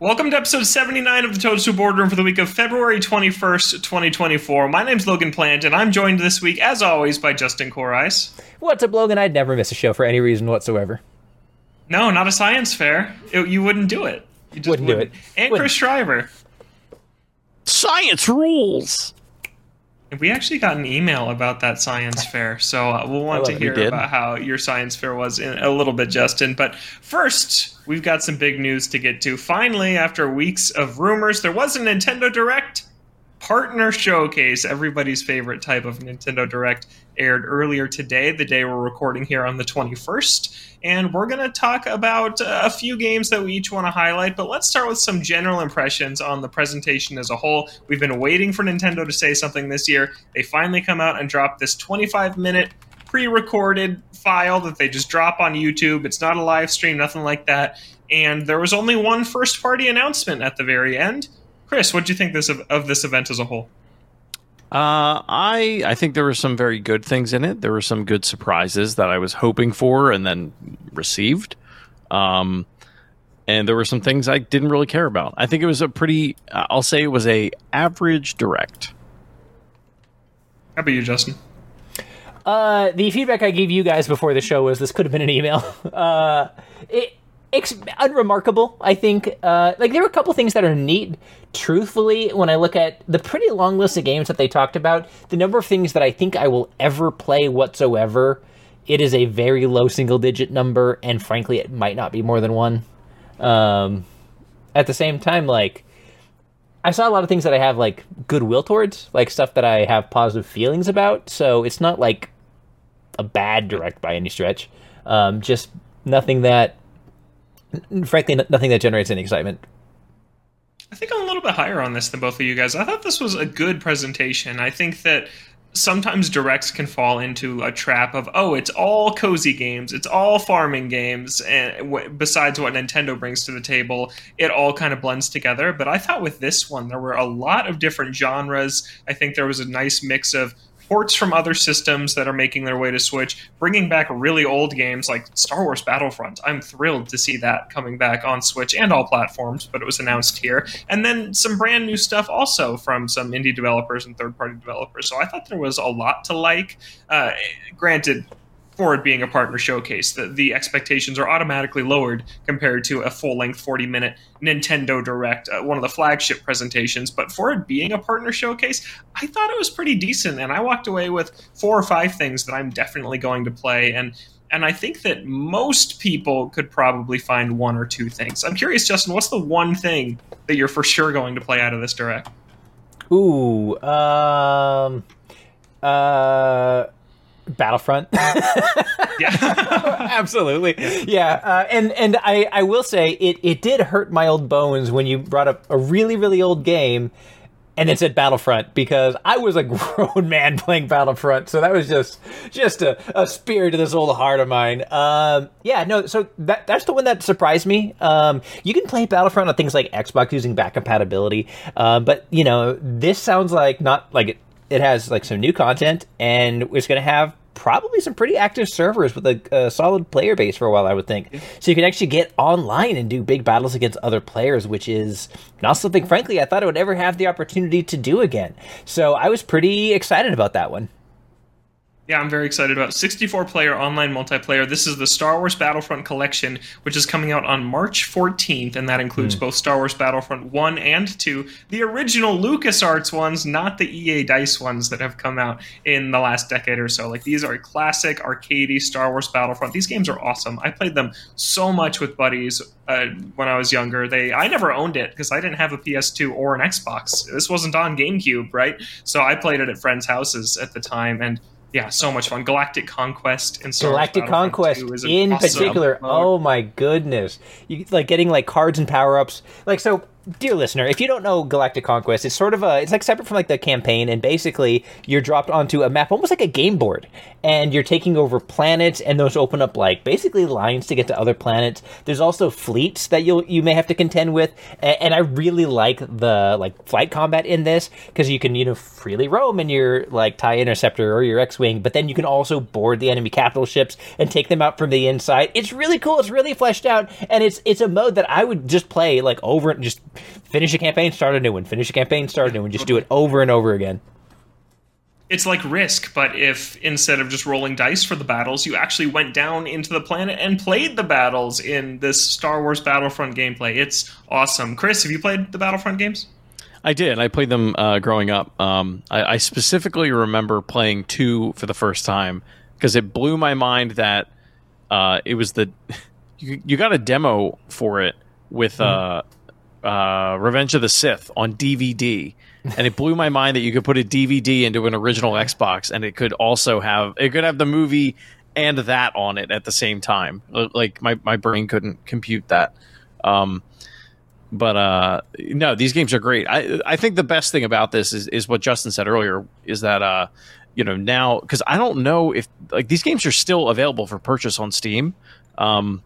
Welcome to episode 79 of the Toadstool Boardroom for the week of February 21st, 2024. My name's Logan Plant, and I'm joined this week, as always, by Justin Corice. What's up, Logan? I'd never miss a show for any reason whatsoever. No, not a science fair. It, you wouldn't do it. You just Wouldn't do it. And Wouldn't. Chris Shriver. Science rules. We actually got an email about that science fair, so uh, we'll want to hear about how your science fair was in a little bit, Justin. But first, we've got some big news to get to. Finally, after weeks of rumors, there was a Nintendo Direct partner showcase. Everybody's favorite type of Nintendo Direct aired earlier today, the day we're recording here on the 21st. And we're going to talk about uh, a few games that we each want to highlight, but let's start with some general impressions on the presentation as a whole. We've been waiting for Nintendo to say something this year. They finally come out and drop this 25 minute pre recorded file that they just drop on YouTube. It's not a live stream, nothing like that. And there was only one first party announcement at the very end. Chris, what do you think this of, of this event as a whole? Uh, I I think there were some very good things in it. There were some good surprises that I was hoping for and then received. Um, and there were some things I didn't really care about. I think it was a pretty. uh, I'll say it was a average direct. How about you, Justin? Uh, the feedback I gave you guys before the show was this could have been an email. Uh, it, it's unremarkable, I think. Uh, like there were a couple things that are neat. Truthfully, when I look at the pretty long list of games that they talked about, the number of things that I think I will ever play whatsoever, it is a very low single digit number, and frankly, it might not be more than one. Um, at the same time, like I saw a lot of things that I have like goodwill towards, like stuff that I have positive feelings about. So it's not like a bad direct by any stretch. Um, just nothing that, frankly, nothing that generates any excitement. I think I'm a little bit higher on this than both of you guys. I thought this was a good presentation. I think that sometimes directs can fall into a trap of oh it's all cozy games it's all farming games and w- besides what nintendo brings to the table it all kind of blends together but i thought with this one there were a lot of different genres i think there was a nice mix of ports from other systems that are making their way to Switch, bringing back really old games like Star Wars Battlefront. I'm thrilled to see that coming back on Switch and all platforms, but it was announced here. And then some brand new stuff also from some indie developers and third party developers. So I thought there was a lot to like. Uh, granted, for it being a partner showcase, the, the expectations are automatically lowered compared to a full length 40 minute Nintendo Direct, uh, one of the flagship presentations. But for it being a partner showcase, I thought it was pretty decent, and I walked away with four or five things that I'm definitely going to play. And and I think that most people could probably find one or two things. I'm curious, Justin, what's the one thing that you're for sure going to play out of this direct? Ooh, um, uh, Battlefront. Yeah. Absolutely. Yeah. Uh, and and I, I will say it, it did hurt my old bones when you brought up a really, really old game and it said Battlefront because I was a grown man playing Battlefront. So that was just just a, a spear to this old heart of mine. Um, yeah, no, so that that's the one that surprised me. Um, you can play Battlefront on things like Xbox using back compatibility. Uh, but, you know, this sounds like not like it, it has like some new content and it's going to have probably some pretty active servers with a, a solid player base for a while, I would think. So you can actually get online and do big battles against other players, which is not something, frankly, I thought I would ever have the opportunity to do again. So I was pretty excited about that one. Yeah, I'm very excited about 64 player online multiplayer. This is the Star Wars Battlefront collection, which is coming out on March 14th, and that includes both Star Wars Battlefront 1 and 2, the original LucasArts ones, not the EA Dice ones that have come out in the last decade or so. Like these are classic arcadey Star Wars Battlefront. These games are awesome. I played them so much with buddies uh, when I was younger. They I never owned it because I didn't have a PS2 or an Xbox. This wasn't on GameCube, right? So I played it at friends' houses at the time and yeah, so much fun. Galactic Conquest and Star Galactic Conquest 2 is in awesome particular. mode. Oh my goodness! You like getting like cards and power ups. Like so, dear listener, if you don't know Galactic Conquest, it's sort of a it's like separate from like the campaign, and basically you're dropped onto a map, almost like a game board, and you're taking over planets, and those open up like basically lines to get to other planets. There's also fleets that you you may have to contend with, and, and I really like the like flight combat in this because you can you know freely roam in your like tie interceptor or your X-wing, but then you can also board the enemy capital ships and take them out from the inside. It's really cool. It's really fleshed out, and it's it's a mode that I would just play like over and just finish a campaign, start a new one, finish a campaign, start a new one, just do it over and over again. It's like Risk, but if instead of just rolling dice for the battles, you actually went down into the planet and played the battles in this Star Wars Battlefront gameplay. It's awesome. Chris, have you played the Battlefront games? I did. I played them uh, growing up. Um, I, I, specifically remember playing two for the first time because it blew my mind that uh, it was the you, you, got a demo for it with mm. Uh, Revenge of the Sith on DVD, and it blew my mind that you could put a DVD into an original Xbox, and it could also have it could have the movie and that on it at the same time. Like my my brain couldn't compute that. Um, but uh, no, these games are great. I I think the best thing about this is is what Justin said earlier is that uh, you know now because I don't know if like these games are still available for purchase on Steam. Um,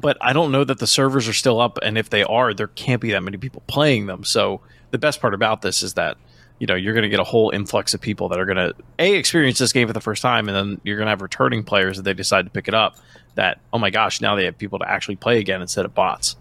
but I don't know that the servers are still up, and if they are, there can't be that many people playing them. So the best part about this is that you know you're going to get a whole influx of people that are going to a experience this game for the first time, and then you're going to have returning players that they decide to pick it up. That oh my gosh, now they have people to actually play again instead of bots.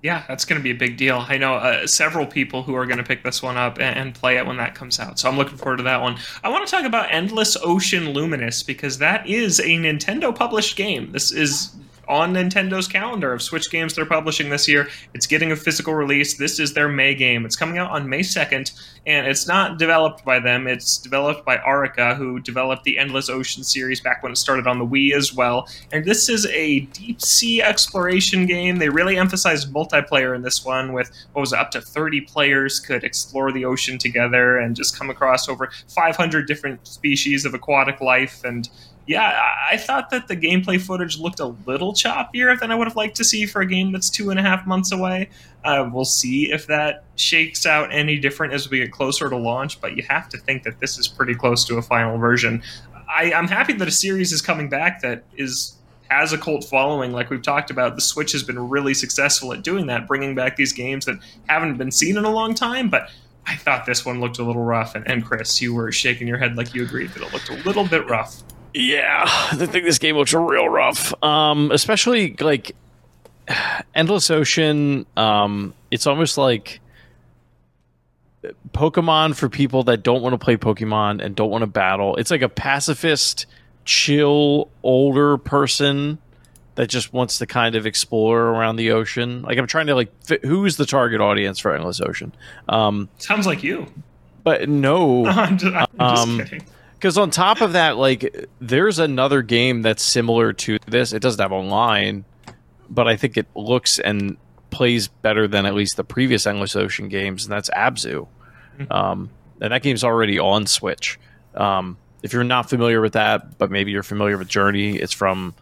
Yeah, that's going to be a big deal. I know uh, several people who are going to pick this one up and, and, play it when that comes out. So I'm looking forward to that one. I want to talk about Endless Ocean Luminous because that is a Nintendo published game. This is on Nintendo's calendar of Switch games they're publishing this year. It's getting a physical release. This is their May game. It's coming out on May 2nd, and it's not developed by them. It's developed by Arika, who developed the Endless Ocean series back when it started on the Wii as well. And this is a deep sea exploration game. They really emphasized multiplayer in this one, with what was it, up to 30 players could explore the ocean together and just come across over 500 different species of aquatic life and yeah, I thought that the gameplay footage looked a little choppier than I would have liked to see for a game that's two and a half months away. Uh, we'll see if that shakes out any different as we get closer to launch, but you have to think that this is pretty close to a final version. I, I'm happy that a series is coming back that is has a cult following, like we've talked about. The Switch has been really successful at doing that, bringing back these games that haven't been seen in a long time, but I thought this one looked a little rough. And, and Chris, you were shaking your head like you agreed that it looked a little bit rough. Yeah, I think this game looks real rough. Um, especially like Endless Ocean. Um, it's almost like Pokemon for people that don't want to play Pokemon and don't want to battle. It's like a pacifist, chill, older person that just wants to kind of explore around the ocean. Like I'm trying to like fit, who's the target audience for Endless Ocean? Um, Sounds like you. But no, I'm just, I'm just um, kidding. Because on top of that, like, there's another game that's similar to this. It doesn't have online, but I think it looks and plays better than at least the previous Endless Ocean games, and that's Abzu. Mm-hmm. Um, and that game's already on Switch. Um, if you're not familiar with that, but maybe you're familiar with Journey, it's from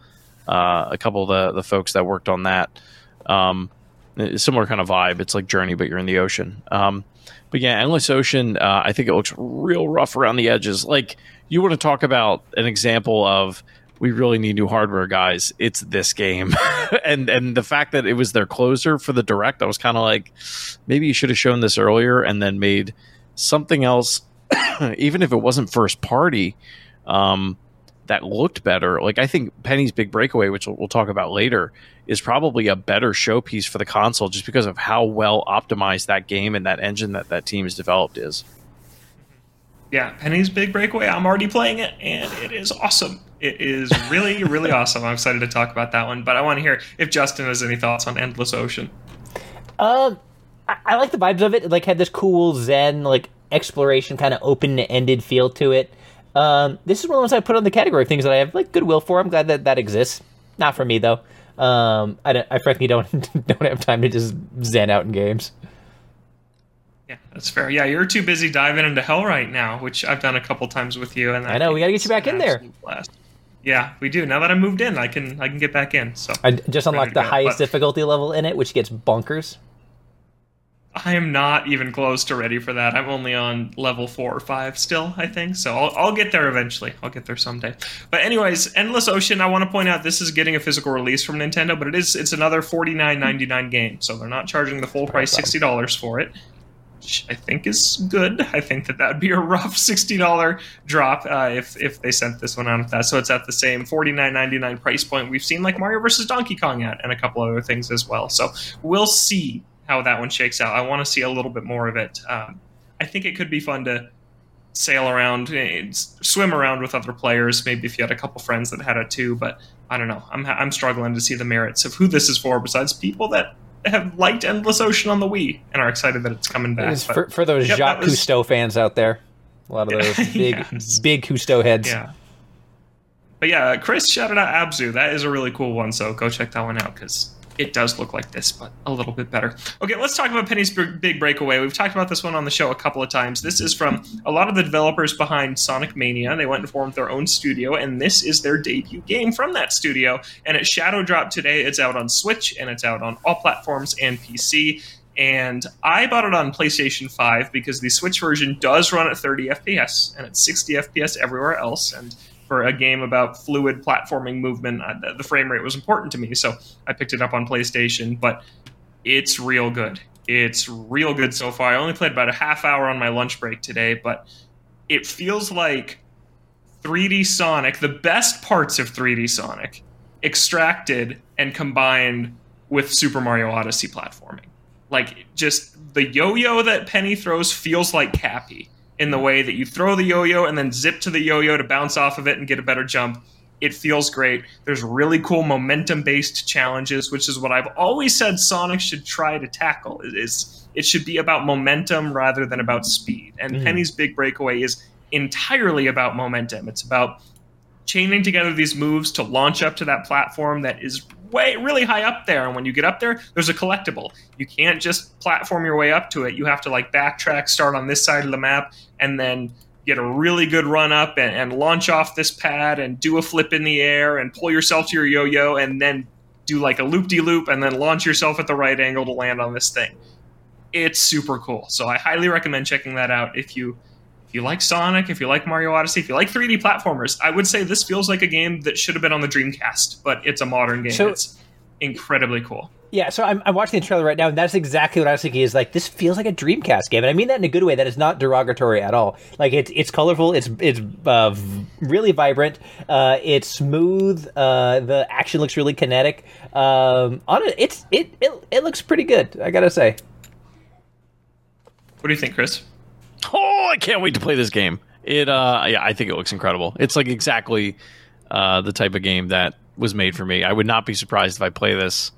uh, a couple of the, the folks that worked on that. Um, similar kind of vibe. It's like Journey, but you're in the ocean. Um, but yeah, Endless Ocean, uh, I think it looks real rough around the edges. Like you want to talk about an example of we really need new hardware, guys. It's this game, and and the fact that it was their closer for the direct, I was kind of like, maybe you should have shown this earlier and then made something else, even if it wasn't first party. Um, that looked better. Like I think Penny's Big Breakaway, which we'll, we'll, talk about later, is probably a better showpiece for the console just because of how well optimized that game and that engine that that team has developed is. Yeah, Penny's Big Breakaway. I'm already playing it, and it is awesome. It is really, really awesome. I'm excited to talk about that one. But I want to hear if Justin has any thoughts on Endless Ocean. Um, I, I like the vibes of it. it. Like had this cool Zen like exploration kind of open ended feel to it. Um, this is one of the ones I put on the category of things that I have like goodwill for. I'm glad that that exists. Not for me though. Um, I, I frankly don't don't have time to just zen out in games. Yeah, that's fair. Yeah, you're too busy diving into hell right now, which I've done a couple times with you. And I know we got to get you back in there. Blast. Yeah, we do. Now that I moved in, I can I can get back in. So I just unlocked the highest but, difficulty level in it, which gets bonkers. I am not even close to ready for that. I'm only on level four or five still, I think. So I'll, I'll get there eventually. I'll get there someday. But anyways, Endless Ocean. I want to point out this is getting a physical release from Nintendo, but it is it's another forty nine ninety nine game. So they're not charging the full price sixty dollars for it. Which I think is good. I think that that would be a rough sixty dollar drop uh, if if they sent this one out at that. So it's at the same forty nine ninety nine price point we've seen like Mario versus Donkey Kong at, and a couple other things as well. So we'll see how that one shakes out. I want to see a little bit more of it. Um, I think it could be fun to sail around, eh, swim around with other players. Maybe if you had a couple friends that had it too, but I don't know. I'm I'm struggling to see the merits of who this is for. Besides people that have liked Endless Ocean on the Wii and are excited that it's coming back. But, for, for, those yep, Jacques was... Cousteau fans out there, a lot of those big yes. big Cousteau heads. Yeah. But yeah, Chris shouted out Abzu. That is a really cool one. So go check that one out because it does look like this, but a little bit better. Okay, let's talk about Penny's Big Breakaway. We've talked about this one on the show a couple of times. This is from a lot of the developers behind Sonic Mania. They went and formed their own studio, and this is their debut game from that studio. And it shadow dropped today. It's out on Switch and it's out on all platforms and PC. And I bought it on PlayStation 5 because the Switch version does run at 30 FPS and it's 60 FPS everywhere else. And for a game about fluid platforming movement, the frame rate was important to me, so I picked it up on PlayStation. But it's real good. It's real good so far. I only played about a half hour on my lunch break today, but it feels like 3D Sonic, the best parts of 3D Sonic, extracted and combined with Super Mario Odyssey platforming. Like, just the yo yo that Penny throws feels like Cappy in the way that you throw the yo-yo and then zip to the yo-yo to bounce off of it and get a better jump. It feels great. There's really cool momentum-based challenges, which is what I've always said Sonic should try to tackle. Is it should be about momentum rather than about speed. And mm. Penny's big breakaway is entirely about momentum. It's about chaining together these moves to launch up to that platform that is way really high up there. And when you get up there there's a collectible. You can't just platform your way up to it. You have to like backtrack start on this side of the map and then get a really good run up and, and launch off this pad and do a flip in the air and pull yourself to your yo-yo and then do like a loop-de-loop and then launch yourself at the right angle to land on this thing. It's super cool. So i highly recommend checking that out if you if you like Sonic, if you like Mario Odyssey, if you like 3D platformers, I would say this feels like a game that should have been on the Dreamcast, but it's a modern game. So, it's incredibly cool. Yeah, so I'm, I'm watching the trailer right now, and that's exactly what I was thinking. Is like this feels like a Dreamcast game, and I mean that in a good way. That is not derogatory at all. Like it's it's colorful, it's it's uh, really vibrant, uh, it's smooth. Uh, the action looks really kinetic. Um, on it, it's it, it it looks pretty good. I gotta say. What do you think, Chris? Oh, I can't wait to play this game. It, uh, yeah, I think it looks incredible. It's like exactly uh, the type of game that was made for me. I would not be surprised if I play this,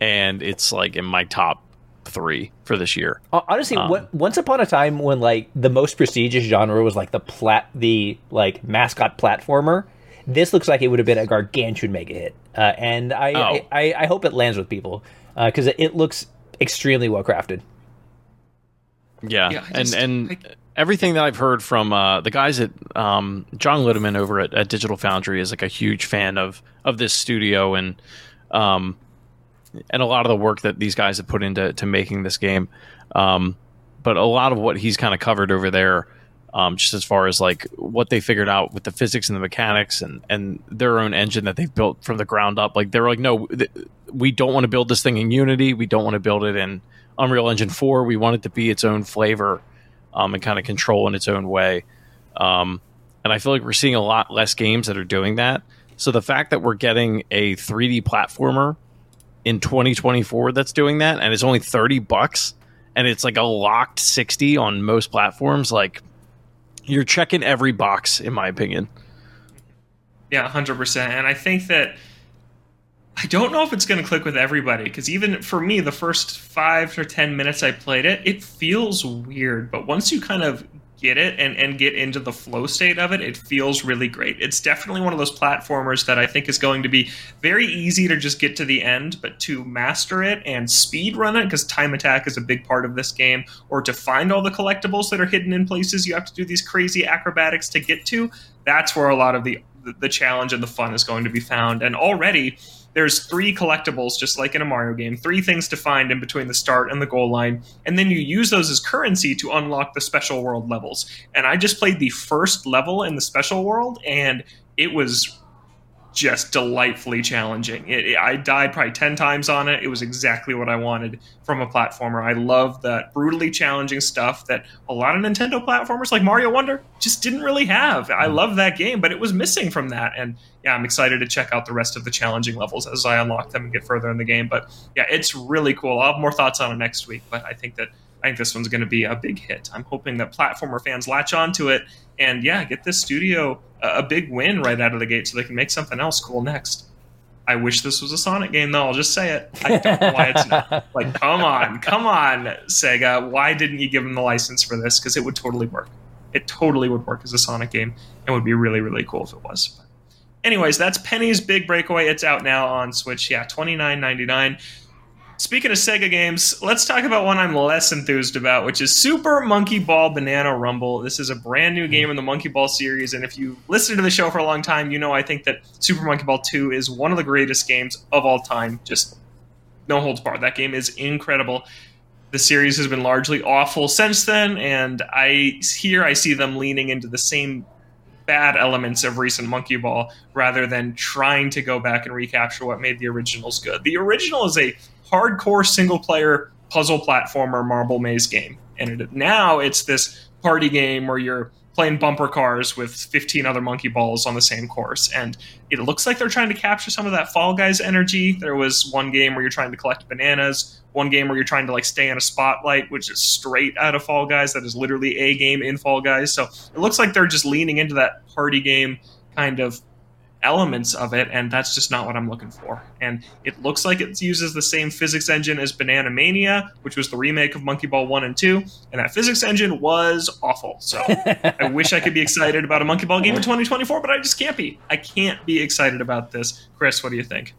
and it's like in my top three for this year. Honestly, um, what, once upon a time when like the most prestigious genre was like the plat, the like mascot platformer, this looks like it would have been a gargantuan mega hit. Uh, and I, oh. I, I, I hope it lands with people because uh, it, it looks extremely well crafted. Yeah, yeah just, and and I, everything that I've heard from uh, the guys at um, John Linneman over at, at, Digital Foundry is like a huge fan of of this studio and um, and a lot of the work that these guys have put into to making this game. Um, but a lot of what he's kind of covered over there, um, just as far as like what they figured out with the physics and the mechanics and and their own engine that they've built from the ground up. Like they're like, no, th- we don't want to build this thing in Unity. We don't want to build it in Unreal Engine 4, we want it to be its own flavor um, and kind of control in its own way. Um, and I feel like we're seeing a lot less games that are doing that. So the fact that we're getting a 3D platformer in 2024 that's doing that and it's only 30 bucks and it's like a locked 60 on most platforms, like you're checking every box, in my opinion. Yeah, 100%. And I think that I don't know if it's going to click with everybody because even for me, the first five or ten minutes I played it, it feels weird. But once you kind of get it and, and get into the flow state of it, it feels really great. It's definitely one of those platformers that I think is going to be very easy to just get to the end, but to master it and speed run it, because time attack is a big part of this game, or to find all the collectibles that are hidden in places you have to do these crazy acrobatics to get to, that's where a lot of the the challenge and the fun is going to be found. And already there's three collectibles, just like in a Mario game, three things to find in between the start and the goal line, and then you use those as currency to unlock the special world levels. And I just played the first level in the special world, and it was just delightfully challenging. It, it, I died probably 10 times on it. It was exactly what I wanted from a platformer. I love that brutally challenging stuff that a lot of Nintendo platformers like Mario Wonder just didn't really have. I Hmm. love that game, but it was missing from that. And yeah, I'm excited to check out the rest of the challenging levels as I unlock them and get further in the game. But yeah, it's really cool. I'll have more thoughts on it next week, but I think that I think this one's going to be a big hit. I'm hoping that platformer fans latch onto it and yeah, get this studio a, a big win right out of the gate so they can make something else cool next. I wish this was a Sonic game though. I'll just say it. I don't know why it's not. Like, come on, come on, Sega. Why didn't you give them the license for this? Because it would totally work. It totally would work as a Sonic game and would be really, really cool if it was. But anyways, that's Penny's Big Breakaway. It's out now on Switch. Yeah, twenty nine ninety nine. Speaking of Sega games, let's talk about one I'm less enthused about, which is Super Monkey Ball Banana Rumble. This is a brand new game in the Monkey Ball series, and if you listen to the show for a long time, you know I think that Super Monkey Ball 2 is one of the greatest games of all time. Just no holds barred. That game is incredible. The series has been largely awful since then, and I here I see them leaning into the same bad elements of recent Monkey Ball rather than trying to go back and recapture what made the originals good. The original is a hardcore single player puzzle platformer marble maze game. And it, now it's this party game where you're playing bumper cars with 15 other monkey balls on the same course. And it looks like they're trying to capture some of that Fall Guys energy. There was one game where you're trying to collect bananas, one game where you're trying to like stay in a spotlight, which is straight out of Fall Guys. That is literally a game in Fall Guys. So it looks like they're just leaning into that party game kind of elements of it, and that's just not what I'm looking for. And it looks like it uses the same physics engine as Banana Mania, which was the remake of Monkey Ball 1 and 2, and that physics engine was awful. So I wish I could be excited about a Monkey Ball game in 2024, but I just can't be. I can't be excited about this. Chris, what do you think?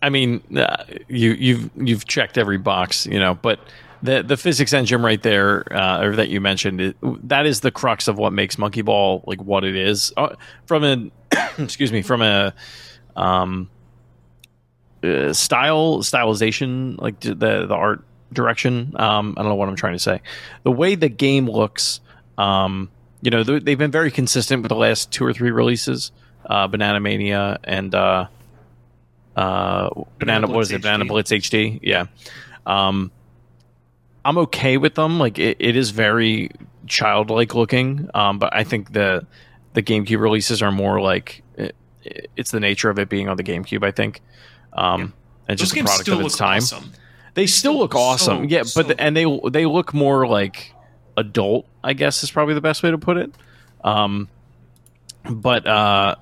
I mean, uh, you you've you've checked every box, you know, but the the physics engine right there, uh, or that you mentioned, it, that is the crux of what makes Monkey Ball like what it is. Uh, from a excuse me, from a um, uh, style stylization, like the the art direction. Um, I don't know what I'm trying to say. The way the game looks, um, you know, they- they've been very consistent with the last two or three releases, uh, Banana Mania and. Uh, uh, Banana, what is it? Blitz Banana HD. Blitz HD. Yeah. Um, I'm okay with them. Like it, it is very childlike looking. Um, but I think the the GameCube releases are more like it, it's the nature of it being on the GameCube. I think. Um, and just a games product of its time. awesome. They still look so, awesome. yeah, so but the, and they they look more like adult. I guess is probably the best way to put it. Um, but uh,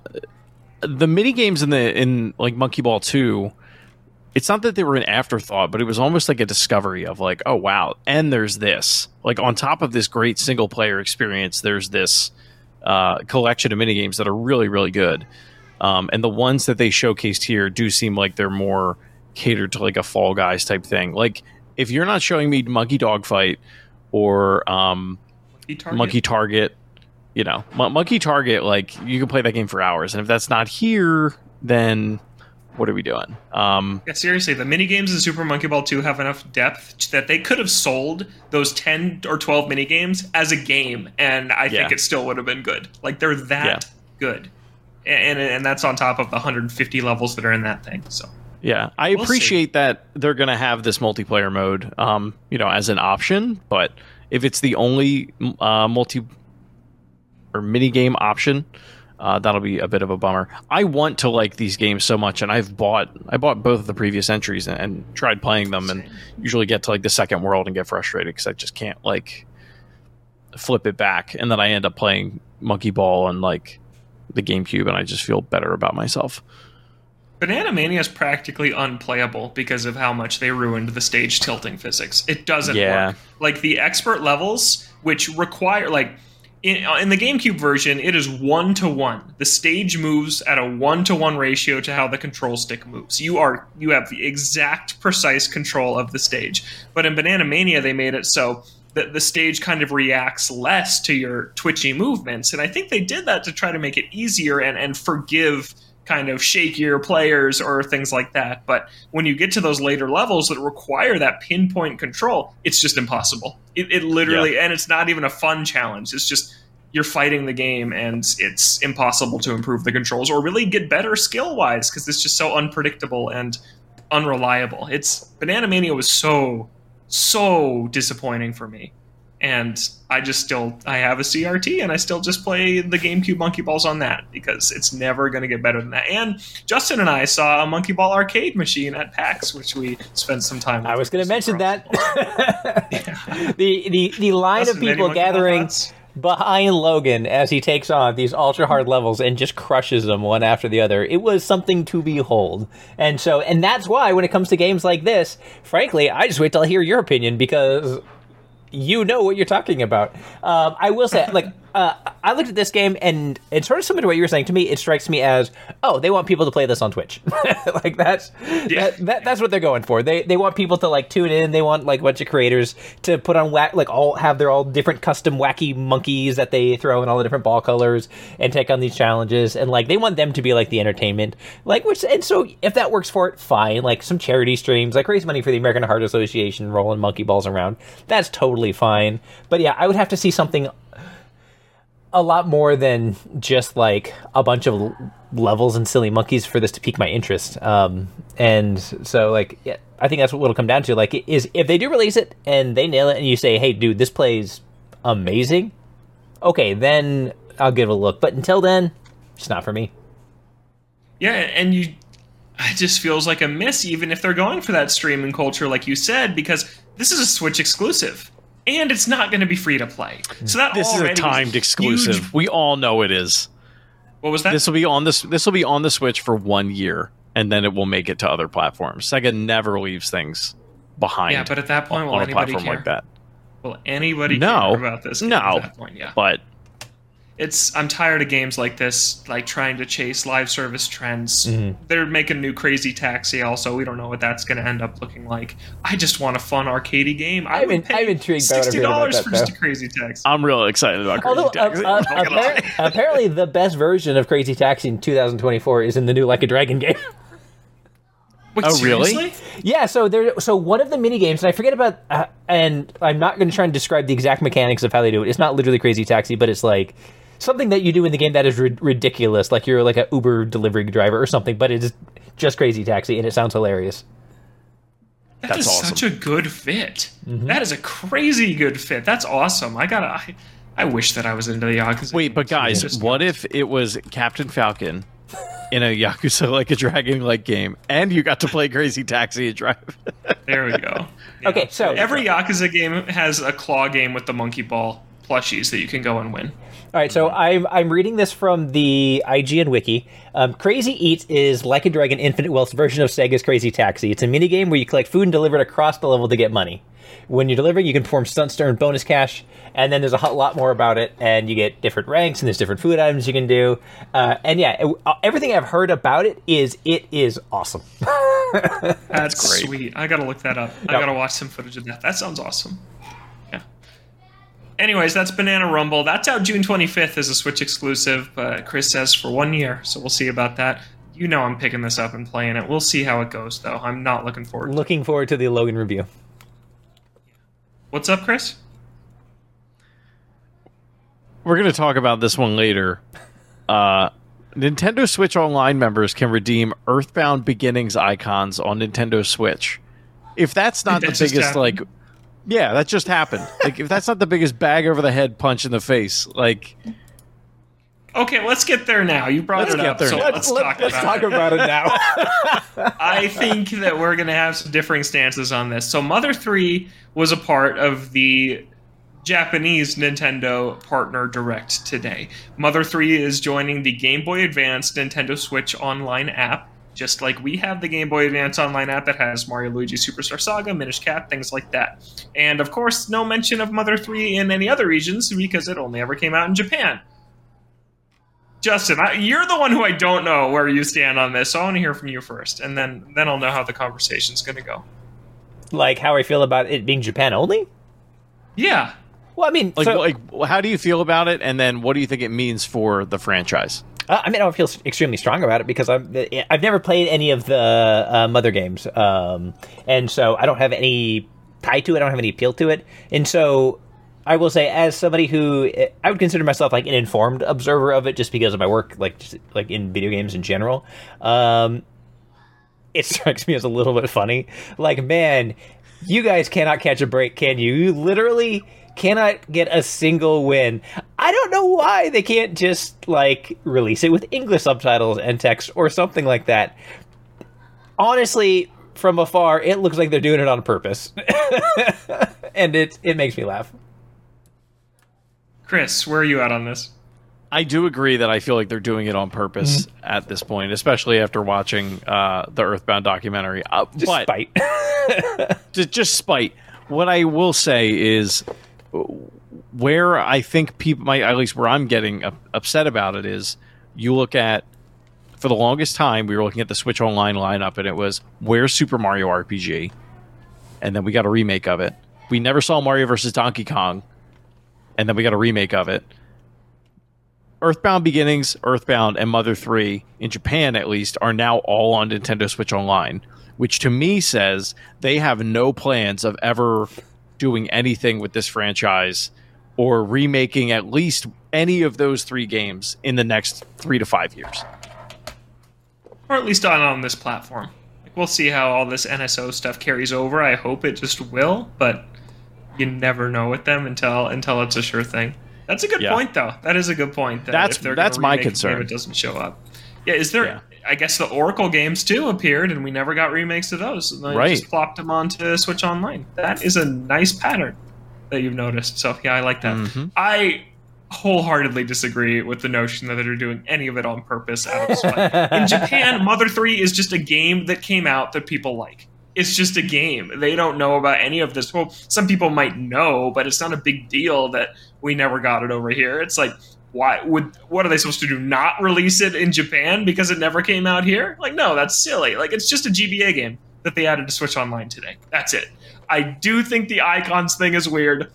the mini games in the in like Monkey Ball Two, it's not that they were an afterthought, but it was almost like a discovery of like, oh wow, and there's this. Like on top of this great single player experience, there's this uh, collection of mini games that are really really good. Um, and the ones that they showcased here do seem like they're more catered to like a Fall Guys type thing. Like if you're not showing me Monkey Dog Fight or um, Monkey Target. Monkey Target, you know, Mon- Monkey Target, like you can play that game for hours. And if that's not here, then what are we doing? Um, Yeah, seriously, the mini games in Super Monkey Ball 2 have enough depth that they could have sold those 10 or 12 mini games as a game, and I think it still would have been good. Like, they're that Yeah. good. And, and that's on top of the 150 levels that are in that thing. So, yeah, I We'll see. appreciate that they're going to have this multiplayer mode, um, you know, as an option. But if it's the only uh, multi or mini game option, uh, that'll be a bit of a bummer. I want to like these games so much, and I've bought I bought both of the previous entries and, and tried playing them, and usually get to like the second world and get frustrated because I just can't like flip it back, and then I end up playing Monkey Ball and like the GameCube, and I just feel better about myself. Banana Mania is practically unplayable because of how much they ruined the stage tilting physics. It doesn't Yeah. work. Like the expert levels, which require like in, uh, in the GameCube version, it is one to one. The stage moves at a one to one ratio to how the control stick moves. You are you have the exact precise control of the stage. But in Banana Mania, they made it so that the stage kind of reacts less to your twitchy movements, and I think they did that to try to make it easier and and forgive kind of shakier players or things like that. But when you get to those later levels that require that pinpoint control, it's just impossible. It, it literally, yeah. and it's not even a fun challenge. It's just you're fighting the game and it's impossible to improve the controls or really get better skill wise because it's just so unpredictable and unreliable. It's Banana Mania was so so disappointing for me and I just still I have a CRT and I still just play the GameCube Monkey Balls on that because it's never going to get better than that. And Justin and I saw a Monkey Ball arcade machine at PAX, which we spent some time. With I was going to mention that the the the line Justin, of people gathering behind Logan as he takes on these ultra hard levels and just crushes them one after the other. It was something to behold. And so, and that's why when it comes to games like this, frankly, I just wait till I hear your opinion because you know what you're talking about. Um, I will say, like, uh, I looked at this game and it's sort of similar to what you were saying. To me, it strikes me as, oh, they want people to play this on Twitch. like that's yeah. that, that, that's what they're going for. They they want people to like tune in. They want like a bunch of creators to put on whack like all have their all different custom wacky monkeys that they throw in all the different ball colors and take on these challenges. And like they want them to be like the entertainment. Like which and so if that works for it, fine. Like some charity streams, like raise money for the American Heart Association, rolling monkey balls around. That's totally fine. But yeah, I would have to see something a lot more than just like a bunch of levels and silly monkeys for this to pique my interest. Um, and so like yeah, I think that's what it'll come down to. Like is if they do release it and they nail it and you say, "Hey, dude, this plays amazing," okay, then I'll give it a look. But until then, it's not for me. Yeah, and you, it just feels like a miss, even if they're going for that streaming culture, like you said, because this is a Switch exclusive and it's not going to be free to play. So that this is a timed exclusive. Huge... We all know it is. What was that? This will be on this. This will be on the Switch for one year, and then it will make it to other platforms. Sega never leaves things behind. Yeah, but at that point, will on anybody a platform care? like that? Will anybody no, care about this? no, at that point, yeah. But it's I'm tired of games like this, like trying to chase live service trends. Mm-hmm. They're making new Crazy Taxi. Also, we don't know what that's going to end up looking like. I just want a fun arcadey game. I I'm, in, I'm intrigued. Sixty dollars for though. just a Crazy Taxi. I'm real excited about Crazy Although, Taxi. Uh, uh, apparently, apparently, the best version of Crazy Taxi in 2024 is in the new Like a Dragon game. Wait, oh, seriously? really? Yeah. So there. So one of the mini games, and I forget about, uh, and I'm not going to try and describe the exact mechanics of how they do it. It's not literally Crazy Taxi, but it's like something that you do in the game that is ri- ridiculous, like you're like an Uber delivery driver or something, but it is just Crazy Taxi, and it sounds hilarious. That That's is awesome. such a good fit. Mm-hmm. That is a crazy good fit. That's awesome. I gotta. I, I wish that I was into the Yakuza. Wait, but guys, what if it was Captain Falcon in a Yakuza like a dragon like game, and you got to play Crazy Taxi and drive? there we go. Yeah. Okay, so every Yakuza game has a claw game with the monkey ball plushies that you can go and win. All right, so I'm I'm reading this from the IGN wiki. Um, Crazy Eats is like a Dragon Infinite Wealth's version of Sega's Crazy Taxi. It's a mini game where you collect food and deliver it across the level to get money. When you're delivering, you can perform stunts to earn bonus cash, and then there's a lot more about it, and you get different ranks, and there's different food items you can do. Uh, and yeah, it, uh, everything I've heard about it is it is awesome. That's great. sweet. I gotta look that up. I gotta watch some footage of that. That sounds awesome anyways, that's Banana Rumble. That's out June 25th as a Switch exclusive. But Chris says for one year, so we'll see about that. You know, I'm picking this up and playing it. We'll see how it goes, though. I'm not looking forward. Looking forward to the Logan review. What's up, Chris? We're going to talk about this one later. Uh, Nintendo Switch Online members can redeem Earthbound Beginnings icons on Nintendo Switch. If that's not the biggest like yeah, that just happened. Like if that's not the biggest bag over the head punch in the face, like Okay, let's get there now. You brought let's it up, so let's, let's, talk, let's about, talk it. about it now. I think that we're going to have some differing stances on this. So, Mother 3 was a part of the Japanese Nintendo Partner Direct today. Mother 3 is joining the Game Boy Advance Nintendo Switch Online app just like we have the Game Boy Advance online app that has Mario Luigi Superstar Saga, Minish Cap, things like that. And of course, no mention of Mother 3 in any other regions because it only ever came out in Japan. Justin, I, you're the one who I don't know where you stand on this, so I want to hear from you first, and then then I'll know how the conversation's going to go. Like how I feel about it being Japan only? Yeah. Well, I mean, like, so, like, how do you feel about it, and then what do you think it means for the franchise? Uh, I mean, I don't feel extremely strong about it because I'm I've never played any of the uh, Mother games, um, and so I don't have any tie to it. I don't have any appeal to it, and so I will say, as somebody who I would consider myself like an informed observer of it, just because of my work, like just, like in video games in general. Um, it strikes me as a little bit funny. Like, man, you guys cannot catch a break, can you? You literally cannot get a single win. I don't know why they can't just like release it with English subtitles and text or something like that. Honestly, from afar, it looks like they're doing it on purpose, and it it makes me laugh. Chris, where are you at on this? I do agree that I feel like they're doing it on purpose mm-hmm. at this point, especially after watching uh, the Earthbound documentary. Uh, just but, spite. just, just spite. What I will say is where I think people, might, at least where I'm getting upset about it, is you look at for the longest time we were looking at the Switch Online lineup, and it was where's Super Mario RPG, and then we got a remake of it. We never saw Mario versus Donkey Kong, and then we got a remake of it. Earthbound Beginnings, Earthbound, and Mother 3, in Japan at least, are now all on Nintendo Switch Online, which to me says they have no plans of ever doing anything with this franchise or remaking at least any of those three games in the next three to five years. Or at least on, on this platform. Like, we'll see how all this NSO stuff carries over. I hope it just will, but you never know with them until until it's a sure thing. That's a good yeah. point, though. That is a good point. That that's that's my concern. Game, it doesn't show up. Yeah, is there? Yeah. I guess the Oracle games too appeared, and we never got remakes of those. And they right. just plopped them onto Switch Online. That is a nice pattern that you've noticed. So yeah, I like that. Mm-hmm. I wholeheartedly disagree with the notion that they're doing any of it on purpose out of spite. In Japan, Mother 3 is just a game that came out that people like. It's just a game. They don't know about any of this. Well, some people might know, but it's not a big deal that we never got it over here. It's like why would what are they supposed to do not release it in Japan because it never came out here? Like no, that's silly. Like it's just a GBA game that they added to Switch Online today. That's it. I do think the icons thing is weird.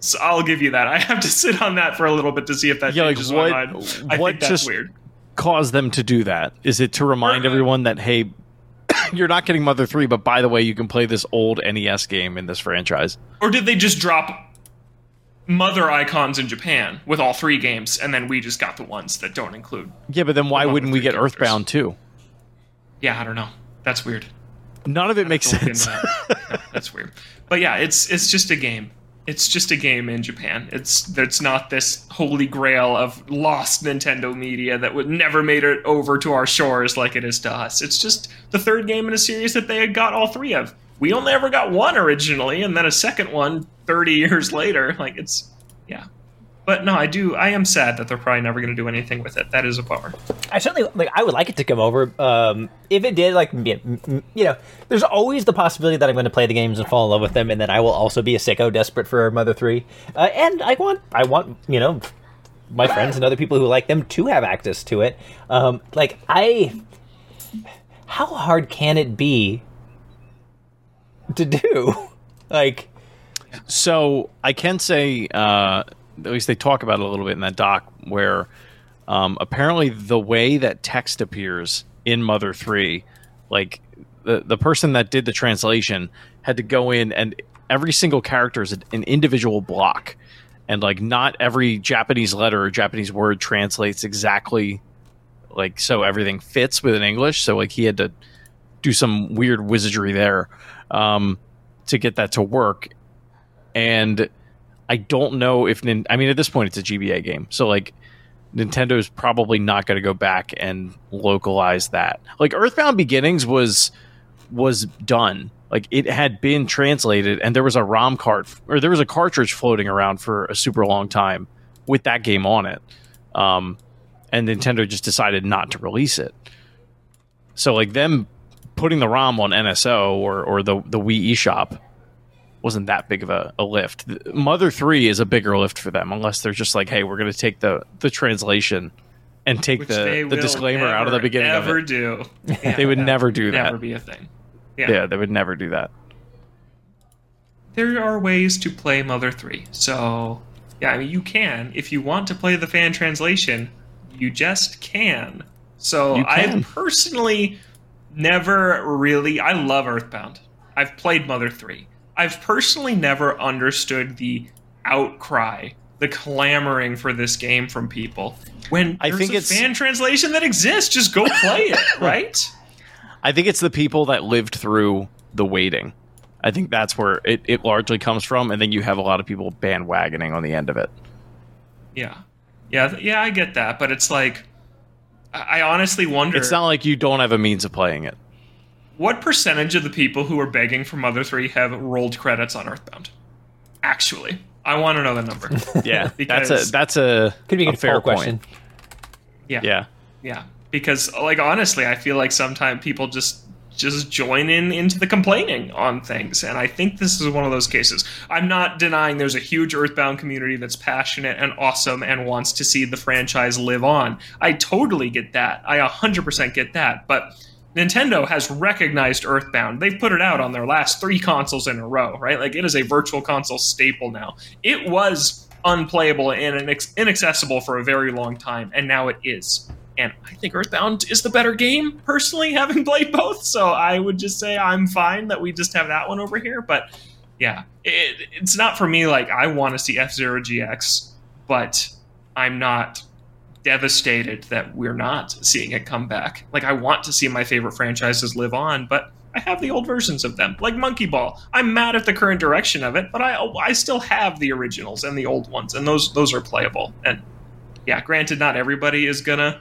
So I'll give you that. I have to sit on that for a little bit to see if that yeah, changes like what, my mind. I what think that's just weird. Caused them to do that? Is it to remind uh, everyone that hey, you're not getting Mother 3, but by the way, you can play this old NES game in this franchise. Or did they just drop Mother icons in Japan with all three games, and then we just got the ones that don't include? Yeah, but then why the wouldn't we get characters? Earthbound too? Yeah, I don't know. That's weird. None of it makes sense. That. Uh, yeah, that's weird. But yeah, it's it's just a game it's just a game in Japan. It's it's not this holy grail of lost Nintendo media that would never made it over to our shores like it is to us. It's just the third game in a series that they had got all three of. We only ever got one originally, and then a second one 30 years later. Like it's yeah. But no, I do. I am sad that they're probably never going to do anything with it. That is a bummer. I certainly like. I would like it to come over. Um, if it did, like you know, there's always the possibility that I'm going to play the games and fall in love with them, and then I will also be a sicko desperate for Mother Three. Uh, and I want, I want, you know, my friends and other people who like them to have access to it. Um, like I, how hard can it be to do? like, so I can say. Uh, at least they talk about it a little bit in that doc where um, apparently the way that text appears in Mother Three, like the the person that did the translation had to go in and every single character is an individual block, and like not every Japanese letter or Japanese word translates exactly like so everything fits with an English. So like he had to do some weird wizardry there um, to get that to work, and I don't know if I mean at this point it's a GBA game, so like Nintendo's probably not going to go back and localize that. Like Earthbound Beginnings was was done. Like it had been translated, and there was a ROM cart or there was a cartridge floating around for a super long time with that game on it. Um, and Nintendo just decided not to release it. So like them putting the ROM on NSO or or the the Wii eShop wasn't that big of a, a lift. Mother Three is a bigger lift for them, unless they're just like, hey, we're going to take the the translation and take Which the the disclaimer never, out of the beginning. Never of it. do. Yeah, they would never do that. Never be a thing. Yeah. yeah, they would never do that. There are ways to play Mother Three, so yeah, I mean you can if you want to play the fan translation. You just can. So You I personally never really. I love Earthbound. I've played Mother 3. I've personally never understood the outcry, the clamoring for this game from people. When I there's think a it's- fan translation that exists, just go play it, right? I think it's the people that lived through the waiting. I think that's where it, it largely comes from, and then you have a lot of people bandwagoning on the end of it. Yeah, yeah, yeah. I get that, but it's like, I honestly wonder It's not like you don't have a means of playing it. What percentage of the people who are begging for Mother Three have rolled credits on Earthbound. Actually, I want to know the number. Yeah, that's a that's a, Could be a, a fair poll point. question. Yeah, Yeah, yeah. Because, like, honestly, I feel like sometimes people just just join in into the complaining on things, and I think this is one of those cases. I'm not denying there's a huge Earthbound community that's passionate and awesome and wants to see the franchise live on. I totally get that. I 100% get that, but. Nintendo has recognized Earthbound. They've put it out on their last three consoles in a row, right? Like it is a virtual console staple now. It was unplayable and inaccessible for a very long time, and now it is. And I think Earthbound is the better game, personally, having played both. So I would just say I'm fine that we just have that one over here. But yeah, it, it's not for me. Like I want to see F Zero GX, but I'm not devastated that we're not seeing it come back. Like I want to see my favorite franchises live on, but I have the old versions of them, like Monkey Ball. I'm mad at the current direction of it, but I I still have the originals and the old ones, and those those are playable. And yeah, granted, not everybody is gonna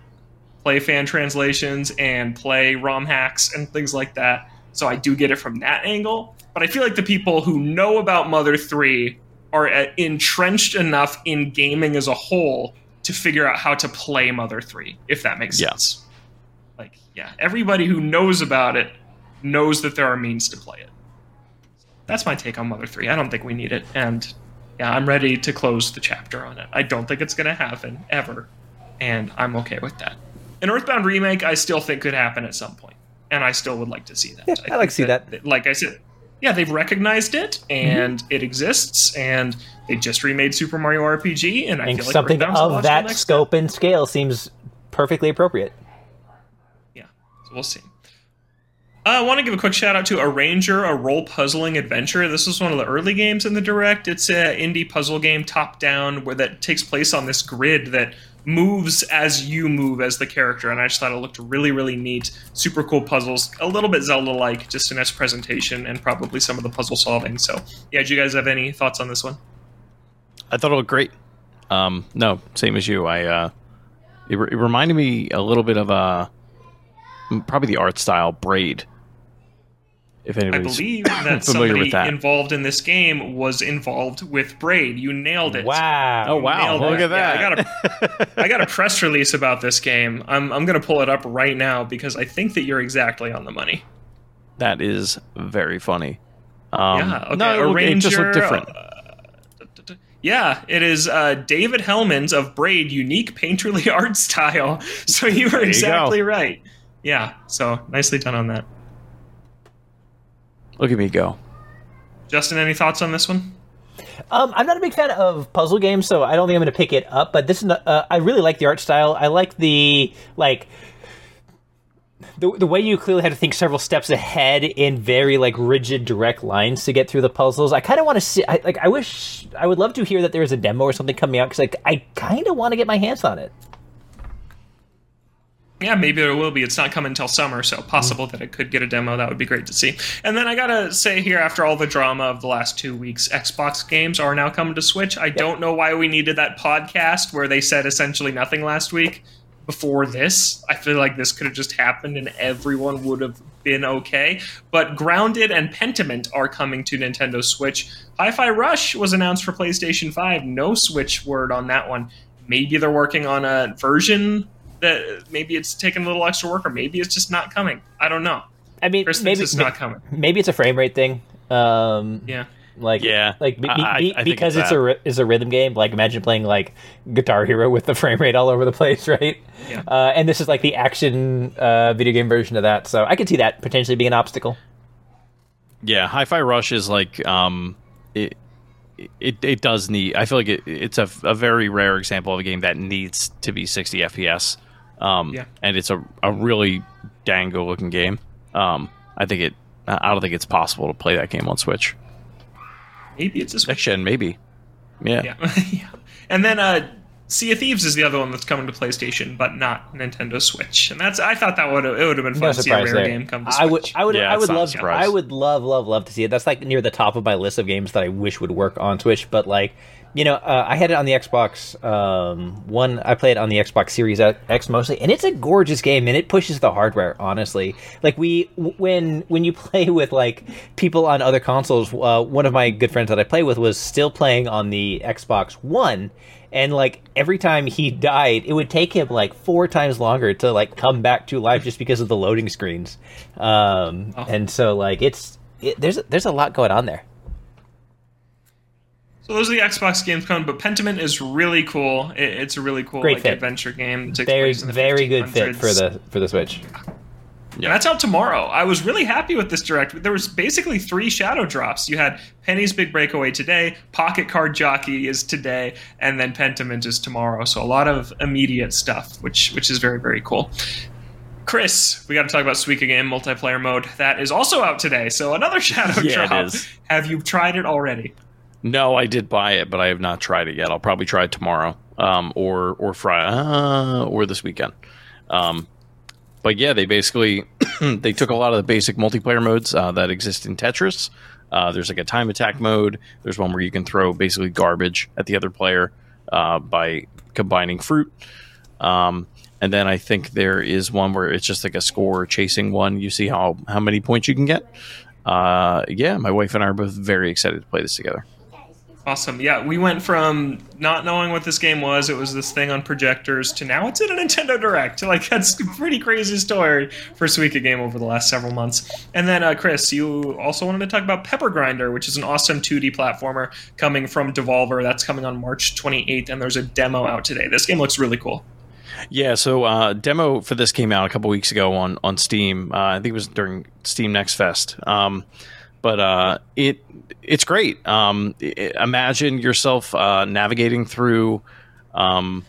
play fan translations and play ROM hacks and things like that. So I do get it from that angle. But I feel like the people who know about Mother 3 are uh, entrenched enough in gaming as a whole to figure out how to play Mother 3, if that makes Yeah. sense. Like, yeah, everybody who knows about it knows that there are means to play it. That's my take on Mother 3. I don't think we need it. And yeah, I'm ready to close the chapter on it. I don't think it's going to happen, ever. And I'm okay with that. An Earthbound remake, I still think could happen at some point, and I still would like to see that. Yeah, I I'd like to that. see Like I said, yeah, they've recognized it, and Mm-hmm. it exists, and they just remade Super Mario RPG, and I And feel like something of that scope and scale seems perfectly appropriate. Yeah, so we'll see. Uh, I want to give a quick shout out to Arranger, a role puzzling adventure. This is one of the early games in the direct. It's an indie puzzle game, top down, where that takes place on this grid that moves as you move as the character. And I just thought it looked really, really neat. Super cool puzzles, a little bit Zelda like, just in its presentation and probably some of the puzzle solving. So, yeah, do you guys have any thoughts on this one? I thought it looked great. Um, no, same as you. I uh, it, re- it reminded me a little bit of uh, probably the art style Braid. If I anybody's believe that familiar somebody with that. involved in this game was involved with Braid. You nailed it. Wow. Oh wow! Look it. at Yeah, I got a I got a press release about this game. I'm I'm gonna pull it up right now because I think that you're exactly on the money. that is very funny. Um, yeah. Okay. No, it, looked- it just looked different. uh, yeah, it is uh, David Hellman's of Braid unique painterly art style. So you were exactly go. right. Yeah. So nicely done on that. Look at me go. Justin, any thoughts on this one? Um, I'm not a big fan of puzzle games, so I don't think I'm going to pick it up. But this is, not- uh, I really like the art style. I like the like the the way you clearly had to think several steps ahead in very like rigid, direct lines to get through the puzzles. I kind of want to see. I, like, I wish I would love to hear that there is a demo or something coming out because like I kind of want to get my hands on it. Yeah, maybe there will be. It's not coming until summer, so possible that it could get a demo. That would be great to see. And then I gotta say here, after all the drama of the last two weeks, Xbox games are now coming to Switch. I don't know why we needed that podcast where they said essentially nothing last week before this. I feel like this could have just happened and everyone would have been okay. But Grounded and Pentiment are coming to Nintendo Switch. Hi-Fi Rush was announced for PlayStation 5. No Switch word on that one. Maybe they're working on a version that maybe it's taking a little extra work, or maybe it's just not coming. I don't know. I mean, maybe it's not coming. maybe it's a frame rate thing. Um, Yeah. Like Yeah, like be, I- I- I because it's it's, a ry- it's a rhythm game. Like imagine playing like Guitar Hero with the frame rate all over the place, right? Yeah. Uh, and this is like the action uh, video game version of that, so I could see that potentially being an obstacle. Yeah, Hi-Fi Rush is like um, it. it, it does need. I feel like it, it's a, a very rare example of a game that needs to be 60 FPS. Um, Yeah. and it's a, a really dang good looking game. Um, I think it. I don't think it's possible to play that game on Switch. Maybe it's a Switch. Next gen, maybe. Yeah. Yeah. yeah. And then uh, Sea of Thieves is the other one that's coming to PlayStation, but not Nintendo Switch. And that's I thought that would it would have been fun No to see a rare there. game come to Switch. I would, I would, Yeah, I would love, surprise. I would love, love, love to see it. That's like near the top of my list of games that I wish would work on Switch. But like, you know, uh, I had it on the Xbox um, One. I played on the Xbox Series X mostly, and it's a gorgeous game, and it pushes the hardware. Honestly, like we when when you play with like people on other consoles, uh, one of my good friends that I play with was still playing on the Xbox One. And like every time he died, it would take him like four times longer to like come back to life just because of the loading screens. Um, Oh. And so like it's it, there's there's a lot going on there. So those are the Xbox games coming, but Pentiment is really cool. It, it's a really cool Great like fit. adventure game. that takes Very place in the very good fit for the for the Switch. And that's out tomorrow. I was really happy with this direct. There was basically three shadow drops. You had Penny's Big Breakaway today, Pocket Card Jockey is today, and then Pentiment is tomorrow. So a lot of immediate stuff, which which is very very cool. Chris, we got to talk about Suika Game multiplayer mode. That is also out today. So another shadow Yeah, drop. is. Have you tried it already? No, I did buy it, but I have not tried it yet. I'll probably try it tomorrow, um, or or Friday, uh, or this weekend. Um, but yeah, they basically they took a lot of the basic multiplayer modes uh, that exist in Tetris. Uh, there's like a time attack mode. There's one where you can throw basically garbage at the other player uh, by combining fruit. Um, and then I think there is one where it's just like a score chasing one. You see how how many points you can get. Uh, yeah, my wife and I are both very excited to play this together. Awesome. Yeah, we went from not knowing what this game was, it was this thing on projectors, to now it's in a Nintendo Direct. Like, that's a pretty crazy story for Suika Game over the last several months. And then, uh, Chris, you also wanted to talk about Pepper Grinder, which is an awesome 2D platformer coming from Devolver. That's coming on March 28th, and there's a demo out today. This game looks really cool. Yeah, so uh, demo for this came out a couple weeks ago on on Steam. Uh, I think it was during Steam Next Fest. Um, but uh, it it's great. Um, imagine yourself uh, navigating through um,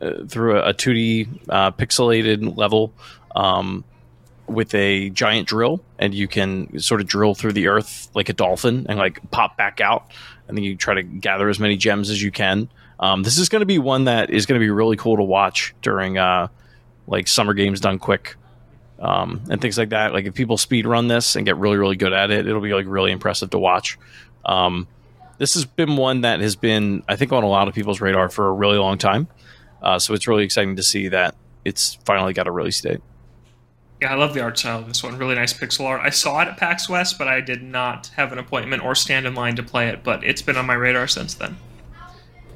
uh, through a, a 2D uh, pixelated level um, with a giant drill, and you can sort of drill through the earth like a dolphin and like pop back out, and then you try to gather as many gems as you can. Um, this is going to be one that is going to be really cool to watch during uh, like summer games done quick um, and things like that. Like if people speed run this and get really really good at it, it'll be like really impressive to watch. Um, this has been one that has been I think on a lot of people's radar for a really long time. Uh, so it's really exciting to see that it's finally got a release date. Yeah, I love the art style of this one. Really nice pixel art. I saw it at PAX West, but I did not have an appointment or stand in line to play it, but it's been on my radar since then.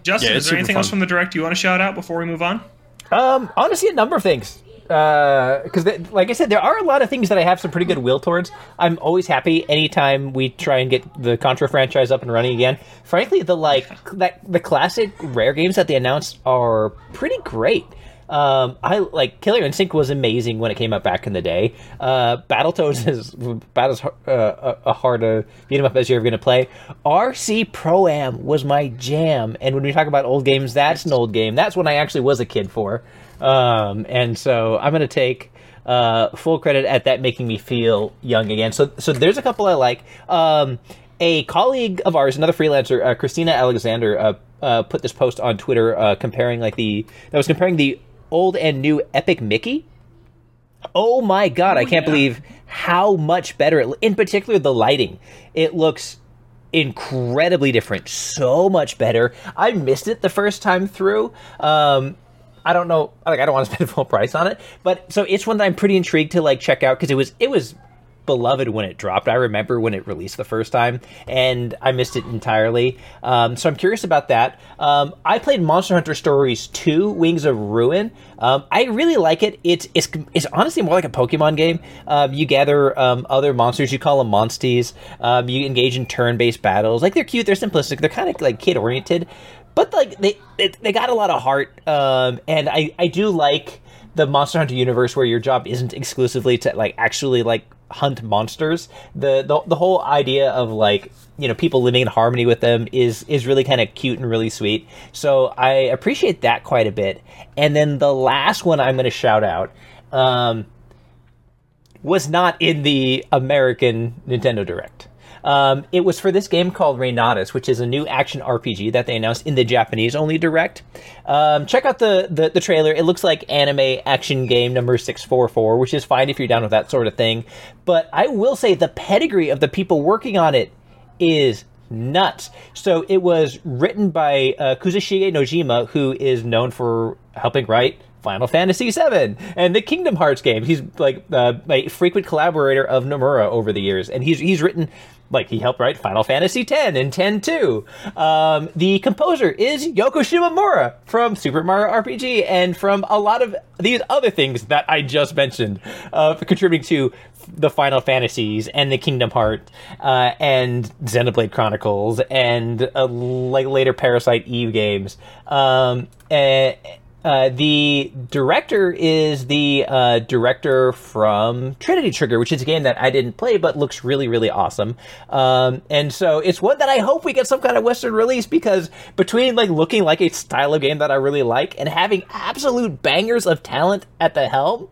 Justin, Yeah, is there anything super else from the direct you want to shout out before we move on? Um, honestly, a number of things. Because, like I said, there are a lot of things that I have some pretty good will towards. I'm always happy anytime we try and get the Contra franchise up and running again. Frankly, the like that the classic rare games that they announced are pretty great. Um, I like Killer Instinct was amazing when it came out back in the day. Uh, Battletoads is about as uh, a, hard a beat 'em up as you're ever going to play. RC Pro Am was my jam, and when we talk about old games, that's an old game. That's when I actually was a kid for. Um, and so I'm going to take uh, full credit at that making me feel young again. So, so there's a couple I like. Um, a colleague of ours, another freelancer, uh, Christina Alexander, uh, uh, put this post on Twitter uh, comparing like the that was comparing the old and new Epic Mickey. Oh my god! I can't yeah. believe how much better. It, in particular, the lighting. It looks incredibly different. So much better. I missed it the first time through. Um, I don't know. Like, I don't want to spend full price on it, but so it's one that I'm pretty intrigued to like check out because it was it was beloved when it dropped. I remember when it released the first time, and I missed it entirely. Um, so I'm curious about that. Um, I played Monster Hunter Stories 2: Wings of Ruin. Um, I really like it. It's it's it's honestly more like a Pokemon game. Um, you gather um, other monsters. You call them monsties. Um, you engage in turn-based battles. Like they're cute. They're simplistic. They're kind of like kid-oriented, but like they they, got a lot of heart. Um, and I I do like the Monster Hunter universe where your job isn't exclusively to like actually like hunt monsters. The, the the whole idea of like you know people living in harmony with them is is really kind of cute and really sweet. So I appreciate that quite a bit. And then the last one I'm going to shout out um, was not in the American Nintendo Direct. Um, it was for this game called Reynatis, which is a new action RPG that they announced in the Japanese only direct. Um, check out the, the, the trailer. It looks like anime action game number 644, which is fine if you're down with that sort of thing. But I will say the pedigree of the people working on it is nuts. So it was written by uh, Kazushige Nojima, who is known for helping write Final Fantasy VII and the Kingdom Hearts games. He's like uh, a frequent collaborator of Nomura over the years, and he's he's written like he helped write Final Fantasy X and X-2. Um, the composer is Yoko Shimomura from Super Mario RPG and from a lot of these other things that I just mentioned, uh, contributing to the Final Fantasies and the Kingdom Heart uh, and Xenoblade Chronicles and uh, like later Parasite Eve games. Um, and, uh, the director is the uh, director from Trinity Trigger, which is a game that I didn't play but looks really, really awesome. Um, and so it's one that I hope we get some kind of Western release because between like looking like a style of game that I really like and having absolute bangers of talent at the helm,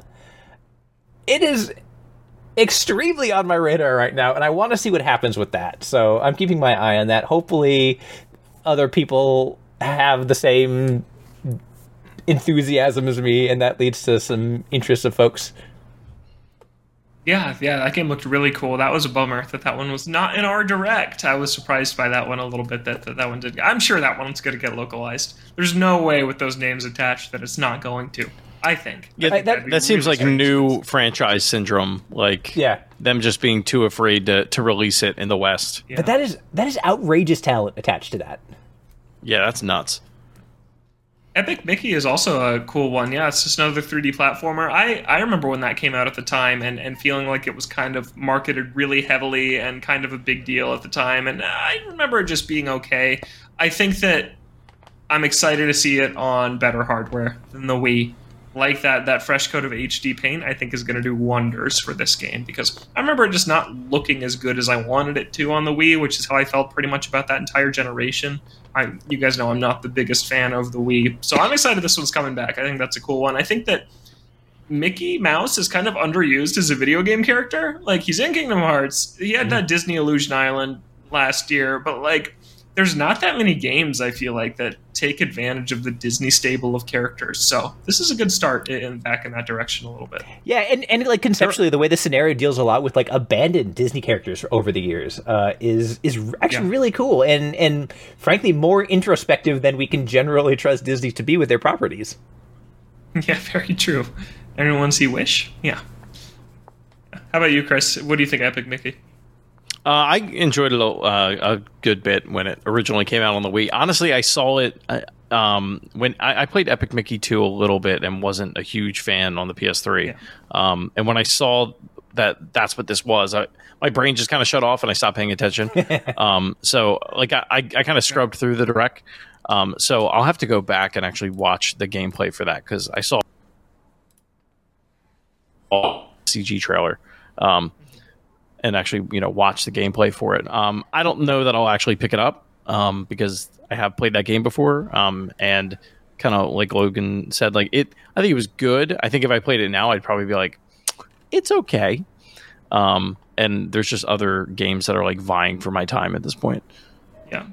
it is extremely on my radar right now, and I want to see what happens with that. So I'm keeping my eye on that. Hopefully, other people have the same enthusiasm as me, and that leads to some interest of folks. Yeah, yeah, that game looked really cool. That was a bummer that that one was not in our direct. I was surprised by that one a little bit that that, that one did. I'm sure that one's going to get localized. There's no way with those names attached that it's not going to. I think. Yeah, I think that, that seems like new franchise syndrome. Like, yeah, them just being too afraid to, to release it in the West. Yeah. But that is that is outrageous talent attached to that. Yeah, that's nuts. Epic Mickey is also a cool one. Yeah, it's just another 3D platformer. I, I remember when that came out at the time and, and feeling like it was kind of marketed really heavily and kind of a big deal at the time. And I remember it just being okay. I think that I'm excited to see it on better hardware than the Wii. Like that that fresh coat of HD paint, I think is going to do wonders for this game because I remember it just not looking as good as I wanted it to on the Wii, which is how I felt pretty much about that entire generation. I, you guys know I'm not the biggest fan of the Wii, so I'm excited this one's coming back. I think that's a cool one. I think that Mickey Mouse is kind of underused as a video game character. Like he's in Kingdom Hearts. He had that mm-hmm. Disney Illusion Island last year, but like there's not that many games I feel like that take advantage of the Disney stable of characters. So this is a good start in back in that direction a little bit. Yeah, and, and like conceptually, the way the scenario deals a lot with like abandoned Disney characters over the years uh, is is actually yeah. really cool and and frankly more introspective than we can generally trust Disney to be with their properties. Yeah, very true. Everyone see Wish? Yeah. How about you, Chris? What do you think, Epic Mickey? Uh, I enjoyed it a, uh, a, good bit when it originally came out on the Wii. Honestly, I saw it uh, um, when I, I, played Epic Mickey 2 a little bit and wasn't a huge fan on the PS3. Yeah. Um, and when I saw that that's what this was, I, my brain just kind of shut off and I stopped paying attention. um, so, like, I, I, I kind of scrubbed through the direct. Um, so I'll have to go back and actually watch the gameplay for that because I saw CG trailer. Um, and actually you know watch the gameplay for it. Um, I don't know that I'll actually pick it up um, because I have played that game before um, and kind of like Logan said, like it. I think it was good. I think if I played it now, I'd probably be like, it's okay. Um, and there's just other games that are like vying for my time at this point. Yeah,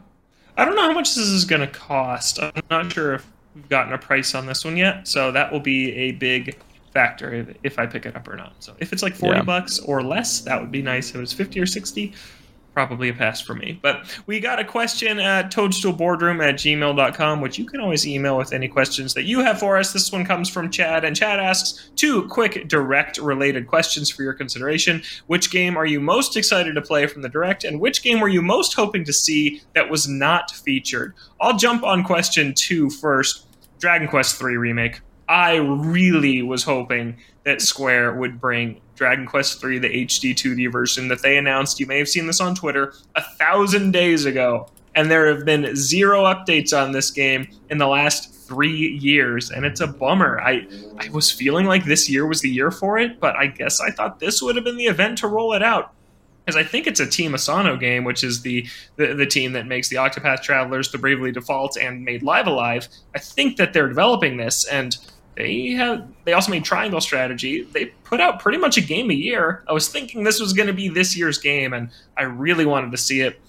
I don't know how much this is going to cost. I'm not sure if we've gotten a price on this one yet, so that will be a big factor if, if I pick it up or not. So if it's like 40 yeah. bucks or less, that would be nice. If it was 50 or 60, probably a pass for me. But we got a question at toadstoolboardroom at gmail.com, which you can always email with any questions that you have for us. This one comes from Chad, and Chad asks two quick direct related questions for your consideration. Which game are you most excited to play from the direct, and which game were you most hoping to see that was not featured? I'll jump on question two first. Dragon Quest III Remake. I really was hoping that Square would bring Dragon Quest III, the HD 2D version that they announced. You may have seen this on Twitter a thousand days ago, and there have been zero updates on this game in the last three years, and it's a bummer. I I was feeling like this year was the year for it, but I guess I thought this would have been the event to roll it out because I think it's a Team Asano game, which is the, the, the team that makes the Octopath Travelers, the Bravely Default, and made Live A Live. I think that they're developing this, and they have they also made Triangle Strategy. They put out pretty much a game a year. I was thinking this was going to be this year's game, and I really wanted to see it.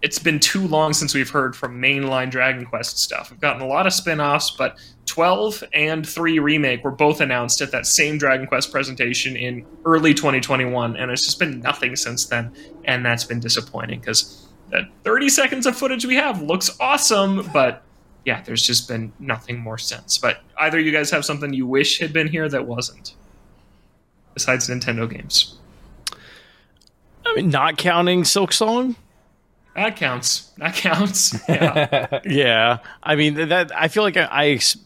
It's been too long since we've heard from mainline Dragon Quest stuff. We've gotten a lot of spin-offs, but 12 and 3 remake were both announced at that same Dragon Quest presentation in early 2021 and it's just been nothing since then and that's been disappointing cuz the 30 seconds of footage we have looks awesome but yeah, there's just been nothing more since. But either you guys have something you wish had been here that wasn't, besides Nintendo games. I mean, not counting Silksong. That counts. That counts. Yeah. yeah. I mean that. I feel like I, I ex-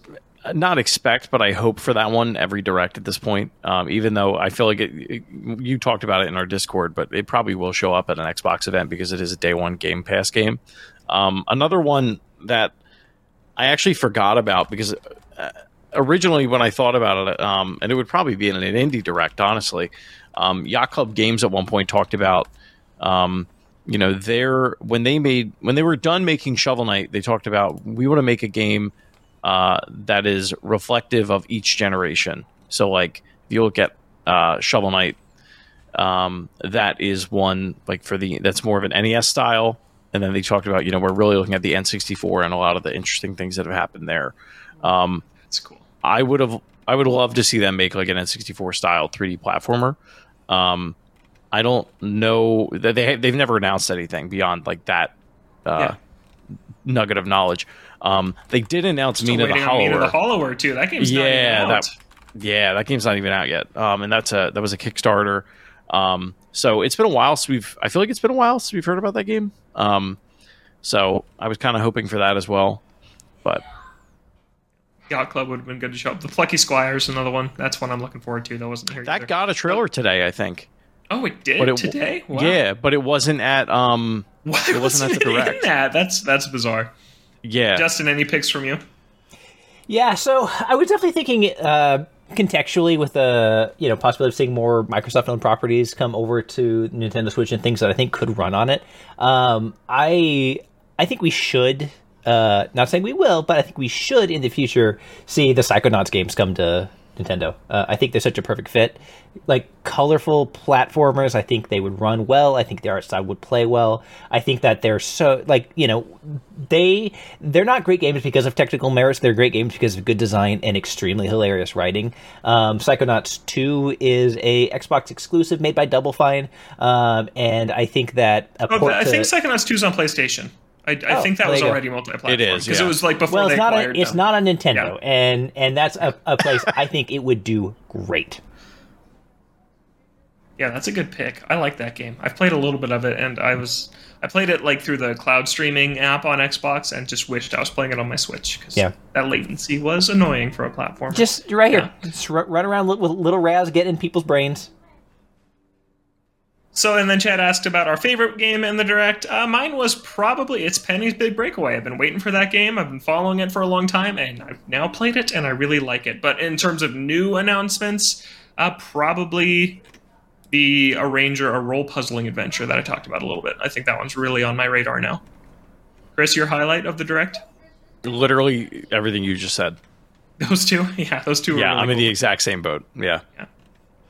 not expect, but I hope for that one every direct at this point. Um, even though I feel like it, it, you talked about it in our Discord, but it probably will show up at an Xbox event because it is a day one Game Pass game. Um, another one that I actually forgot about because uh, originally when I thought about it, um, and it would probably be in an indie direct, honestly. Um, Yacht Club Games at one point talked about, um, you know, their when they made when they were done making Shovel Knight, they talked about we want to make a game uh, that is reflective of each generation. So, like, if you look at uh, Shovel Knight, um, that is one like for the that's more of an NES style and then they talked about you know we're really looking at the N64 and a lot of the interesting things that have happened there. Um, That's cool. I would have I would love to see them make like an N64 style 3D platformer. Um, I don't know that they they've never announced anything beyond like that uh, yeah. nugget of knowledge. Um, they did announce Still Mina the Hollower. Mina the Hollower too. That game's yeah, that yeah, that game's not even out yet. Um, and that's a that was a Kickstarter. Um, so it's been a while since we've. I feel like it's been a while since we've heard about that game. Um, so I was kind of hoping for that as well, but Yacht Club would have been good to show up. The Plucky Squires, another one. That's one I'm looking forward to. That wasn't here. That either. got a trailer today, I think. Oh, it did but it, today. Wow. Yeah, but it wasn't at um. Why it wasn't, wasn't at the direct. That? That's that's bizarre. Yeah, Justin, any picks from you? Yeah, so I was definitely thinking uh, contextually with the you know possibility of seeing more Microsoft owned properties come over to Nintendo Switch and things that I think could run on it. Um, I I think we should. Uh, not saying we will, but I think we should in the future see the Psychonauts games come to Nintendo. Uh, I think they're such a perfect fit. Like colorful platformers, I think they would run well. I think the art style would play well. I think that they're so like you know they they're not great games because of technical merits. They're great games because of good design and extremely hilarious writing. Um, Psychonauts Two is a Xbox exclusive made by Double Fine, um, and I think that oh, I think Psychonauts Two is on PlayStation. I, I oh, think that was already multi-platform. It is because yeah. it was like before. Well, it's not. A, it's them. not on Nintendo, yeah. and and that's a, a place I think it would do great. Yeah, that's a good pick. I like that game. I've played a little bit of it, and I was I played it like through the cloud streaming app on Xbox, and just wished I was playing it on my Switch because yeah. that latency was annoying for a platform. Just right yeah. here, just run around with little Raz getting in people's brains. So, and then Chad asked about our favorite game in the direct. Uh, mine was probably it's Penny's Big Breakaway. I've been waiting for that game. I've been following it for a long time, and I've now played it, and I really like it. But in terms of new announcements, uh, probably the Arranger, a role puzzling adventure that I talked about a little bit. I think that one's really on my radar now. Chris, your highlight of the direct? Literally everything you just said. Those two, yeah, those two. Yeah, really I'm cool. in the exact same boat. Yeah. Yeah.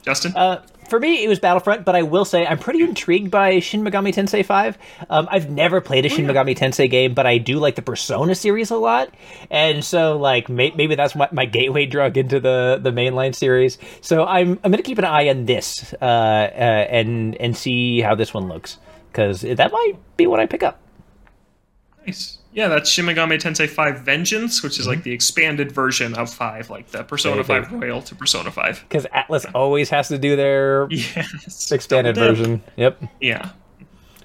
Justin. Uh, for me, it was Battlefront, but I will say I'm pretty intrigued by Shin Megami Tensei 5. Um, I've never played a Shin Megami Tensei game, but I do like the Persona series a lot, and so like may- maybe that's my, my, gateway drug into the the mainline series. So I'm I'm gonna keep an eye on this uh, uh, and and see how this one looks because that might be what I pick up. Nice. Yeah, that's Shin Megami Tensei 5 Vengeance, which is like the expanded version of 5, like the Persona 5 Royal to Persona 5. Because Atlus always has to do their yes, expanded version. Yep. Yeah.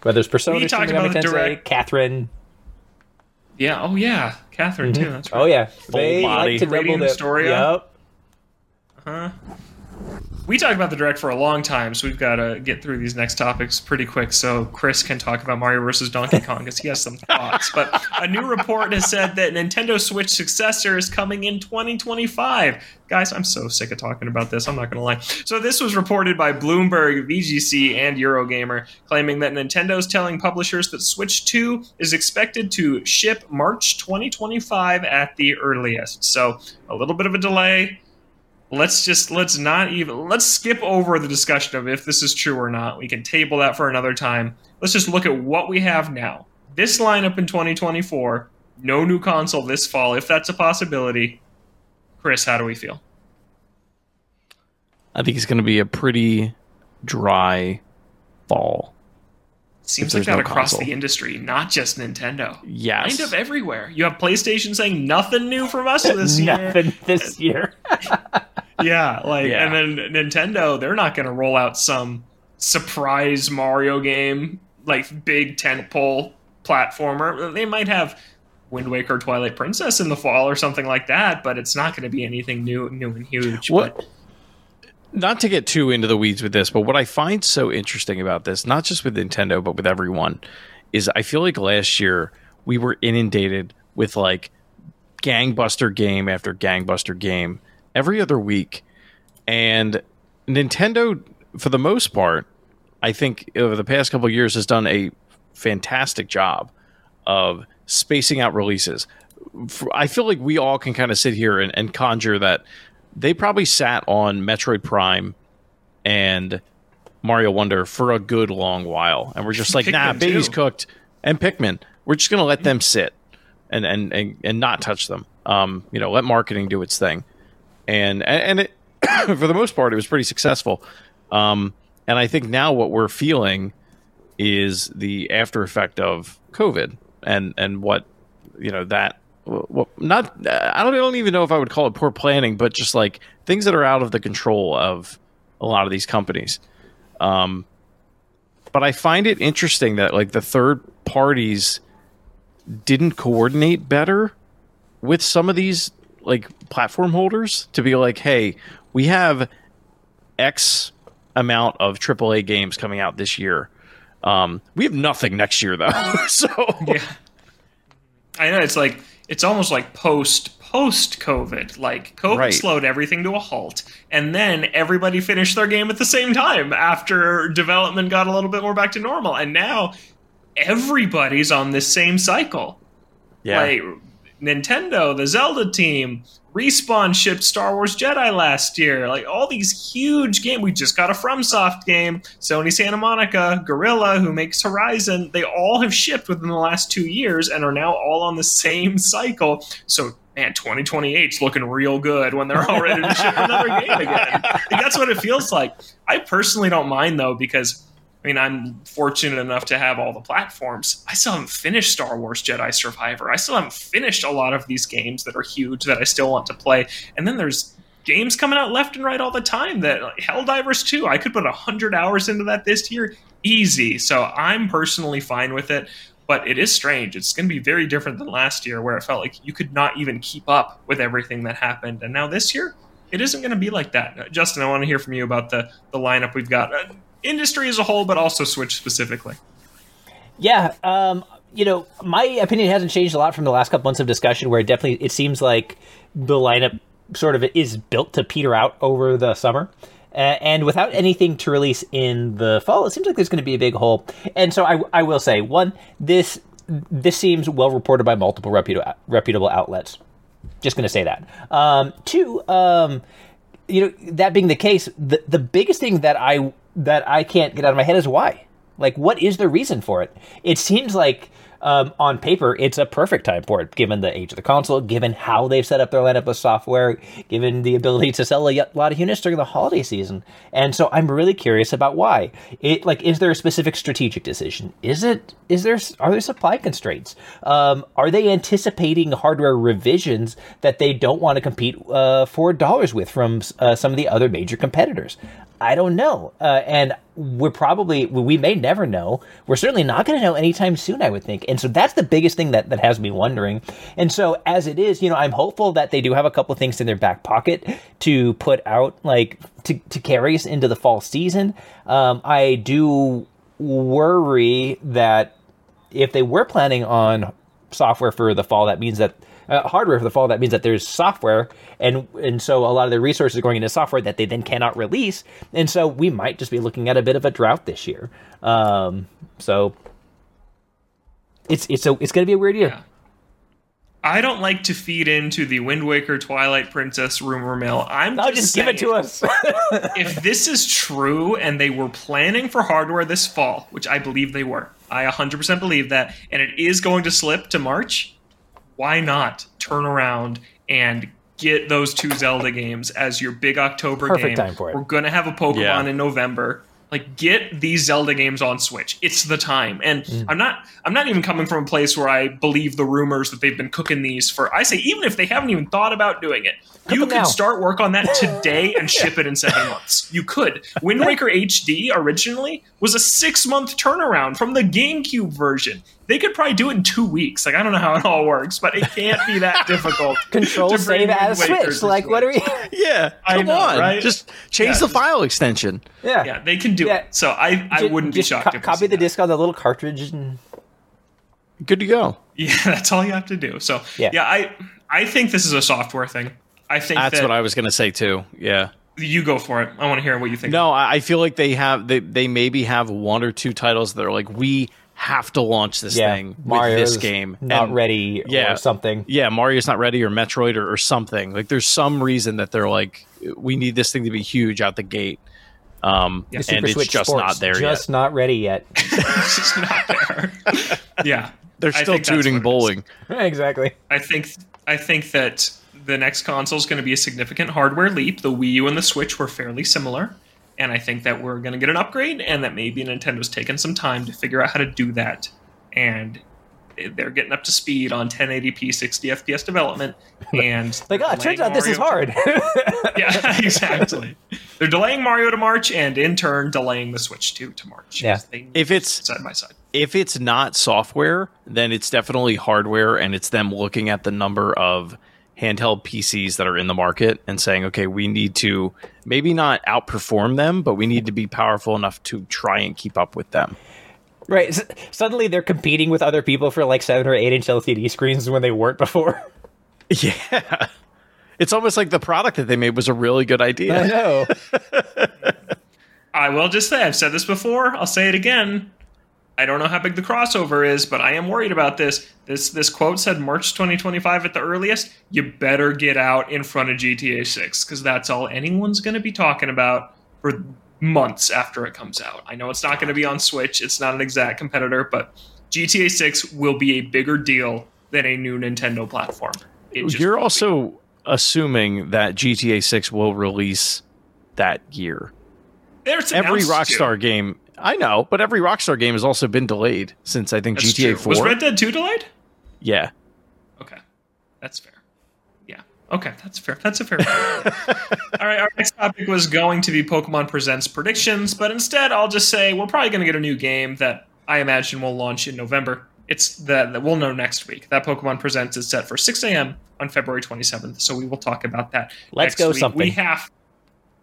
Whether it's Persona, Shin Megami Tensei, direct... Catherine. Yeah, oh yeah, Catherine mm-hmm. too. That's right. Oh yeah, Full they body. like to double the story. Yep. Huh. We talked about the direct for a long time, so we've got to get through these next topics pretty quick so Chris can talk about Mario versus Donkey Kong because he has some thoughts. But a new report has said that Nintendo Switch successor is coming in 2025. Guys, I'm so sick of talking about this. I'm not going to lie. So this was reported by Bloomberg, VGC, and Eurogamer, claiming that Nintendo's telling publishers that Switch 2 is expected to ship March 2025 at the earliest. So a little bit of a delay let's just let's not even let's skip over the discussion of if this is true or not. We can table that for another time. Let's just look at what we have now. This lineup in 2024, no new console this fall, if that's a possibility. Chris, how do we feel? I think it's going to be a pretty dry fall. Seems like that no across console. the industry, not just Nintendo. Yes. Kind of everywhere. You have PlayStation saying nothing new from us this year. nothing this year. yeah, like yeah. and then Nintendo, they're not going to roll out some surprise Mario game like big tentpole platformer. They might have Wind Waker, Twilight Princess in the fall or something like that, but it's not going to be anything new, new and huge. What? But, not to get too into the weeds with this, but what I find so interesting about this, not just with Nintendo, but with everyone, is I feel like last year we were inundated with like gangbuster game after gangbuster game every other week. And Nintendo, for the most part, I think over the past couple years has done a fantastic job of spacing out releases. I feel like we all can kind of sit here and, and conjure that they probably sat on Metroid Prime and Mario Wonder for a good long while, and we're just like, nah, baby's too. cooked, and Pikmin. We're just gonna let them sit and and and, and not touch them. Um, you know, let marketing do its thing and and it for the most part it was pretty successful. Um, and I think now what we're feeling is the after effect of COVID and and what you know that what not I don't, I don't even know if I would call it poor planning, but just like things that are out of the control of a lot of these companies. Um, but I find it interesting that like the third parties didn't coordinate better with some of these like platform holders to be like, hey, we have X amount of AAA games coming out this year. Um, we have nothing next year though. so yeah, I know it's like it's almost like post post COVID. Like COVID right. slowed everything to a halt, and then everybody finished their game at the same time after development got a little bit more back to normal, and now everybody's on this same cycle. Yeah. Like Nintendo, the Zelda team, Respawn shipped Star Wars Jedi last year. Like all these huge games. We just got a FromSoft game. Sony Santa Monica, Guerrilla, who makes Horizon, they all have shipped within the last two years and are now all on the same cycle. So man, 2028 is looking real good when they're all ready to ship another game again. Like, that's what it feels like. I personally don't mind though because I mean, I'm fortunate enough to have all the platforms. I still haven't finished Star Wars Jedi Survivor. I still haven't finished a lot of these games that are huge that I still want to play. And then there's games coming out left and right all the time that like, Helldivers 2, I could put 100 hours into that this year easy. So I'm personally fine with it. But it is strange. It's going to be very different than last year, where it felt like you could not even keep up with everything that happened. And now this year, it isn't going to be like that. Justin, I want to hear from you about the the lineup we've got uh, industry as a whole, but also Switch specifically. Yeah, um, you know, my opinion hasn't changed a lot from the last couple months of discussion, where it definitely it seems like the lineup sort of is built to peter out over the summer. Uh, and without anything to release in the fall, it seems like there's going to be a big hole. And so I, I will say, one, this this seems well reported by multiple reputable reputable outlets. Just going to say that. Um, two, um, you know, that being the case, the the biggest thing that I that I can't get out of my head is why. Like, what is the reason for it? It seems like um, on paper, it's a perfect time for it, given the age of the console, given how they've set up their lineup of software, given the ability to sell a lot of units during the holiday season. And so I'm really curious about why. It like, is there a specific strategic decision? Is it? Is there? Are there supply constraints? Um, are they anticipating hardware revisions that they don't want to compete uh, for dollars with from uh, some of the other major competitors? I don't know. Uh, and we're probably, we may never know. We're certainly not going to know anytime soon, I would think. And so that's the biggest thing that, that has me wondering. And so as it is, you know, I'm hopeful that they do have a couple of things in their back pocket to put out, like to, to carry us into the fall season. Um, I do worry that if they were planning on software for the fall, that means that uh, hardware for the fall, that means that there's software, and and so a lot of the resources are going into software that they then cannot release, and so we might just be looking at a bit of a drought this year. Um, so it's it's a it's going to be a weird year. Yeah. I don't like to feed into the Wind Waker Twilight Princess rumor mill. I'm No, just, just give it to us. if this is true and they were planning for hardware this fall, which I believe they were, I 100% believe that, and it is going to slip to March, why not turn around and get those two Zelda games as your big October Perfect game? time for it. We're going to have a Pokemon Yeah. in November. Like get these Zelda games on Switch. It's the time. And Mm. I'm not I'm not even coming from a place where I believe the rumors that they've been cooking these for I say even if they haven't even thought about doing it, you them could now. start work on that today and ship it in seven months. You could. Wind Waker HD originally was a six month turnaround from the GameCube version. They could probably do it in two weeks. Like I don't know how it all works, but it can't be that difficult. Control save as Switch. to Like, what are we? Yeah, I come know, on, right? just change Yeah, the just- file extension. Yeah. Yeah, they can do Yeah. it. So I, I Ju- wouldn't be just shocked co- if copy the that. disc on the little cartridge and Good to go. Yeah, that's all you have to do. So Yeah. yeah, I I think this is a software thing. I think That's that what I was going to say too. Yeah. you go for it. I want to hear what you think. No, I I feel like they have they they maybe have one or two titles that are like we have to launch this yeah, thing Mario with this game. not And- ready yeah. or something. Yeah, Mario's not ready or Metroid or, or something. Like there's some reason that they're like we need this thing to be huge out the gate. Um Yeah. and Super it's Switch just Sports, not there just yet. not ready yet. it's just not there. yeah, They're still tooting what it is. bowling. exactly. I think I think that the next console is going to be a significant hardware leap. The Wii U and the Switch were fairly similar, and I think that we're going to get an upgrade, and that maybe Nintendo's taken some time to figure out how to do that, and they're getting up to speed on 1080p 60 FPS development. And Like, oh, they're it turns delaying out this is hard. yeah, exactly. They're delaying Mario to March, and in turn, delaying the Switch 2 to March. Yeah. If it's- side by side. if it's not software, then it's definitely hardware, and it's them looking at the number of handheld PCs that are in the market and saying, okay, we need to maybe not outperform them, but we need to be powerful enough to try and keep up with them. right. S- suddenly they're competing with other people for like seven or eight inch LCD screens when they weren't before. Yeah. It's almost like the product that they made was a really good idea. I know. I will just say, I've said this before, I'll say it again. I don't know how big the crossover is, but I am worried about this. This this quote said March 2025 at the earliest. You better get out in front of GTA 6 because that's all anyone's going to be talking about for months after it comes out. I know it's not going to be on Switch. It's not an exact competitor, but GTA 6 will be a bigger deal than a new Nintendo platform. You're will be. also assuming that GTA 6 will release that year. Every announced to. Rockstar game, I know, but every Rockstar game has also been delayed since I think That's GTA true. 4. Was Red Dead 2 delayed? yeah. Okay, that's fair. Yeah. Okay, that's fair. That's a fair. All right. Our next topic was going to be Pokemon Presents predictions, but instead, I'll just say we're probably going to get a new game that I imagine will launch in November. It's that that we'll know next week. That Pokemon Presents is set for 6 a.m. on February 27th, so we will talk about that. Let's go week. something. We have.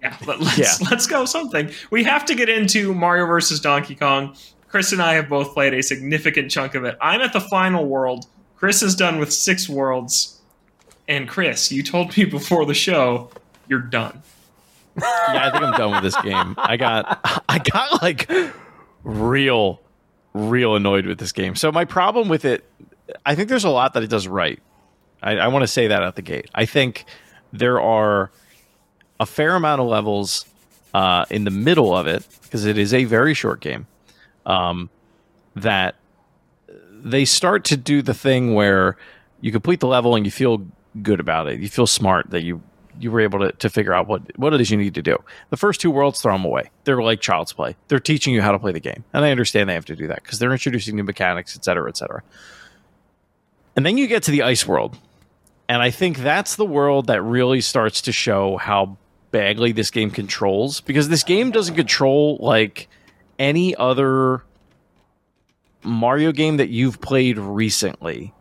Yeah, but let, us Yeah. let's go something. We have to get into Mario versus Donkey Kong. Chris and I have both played a significant chunk of it. I'm at the final world. Chris is done with six worlds. And Chris, you told me before the show you're done. yeah, I think I'm done with this game. I got I got like real real annoyed with this game. So my problem with it, I think there's a lot that it does right. I, I want to say that out the gate. I think there are a fair amount of levels uh, in the middle of it because it is a very short game. Um, that they start to do the thing where you complete the level and you feel good about it. You feel smart that you you were able to, to figure out what, what it is you need to do. The first two worlds, throw them away. They're like child's play. They're teaching you how to play the game. And I understand they have to do that because they're introducing new mechanics, et cetera, et cetera. And then you get to the ice world. And I think that's the world that really starts to show how badly this game controls because this game doesn't control like any other Mario game that you've played recently.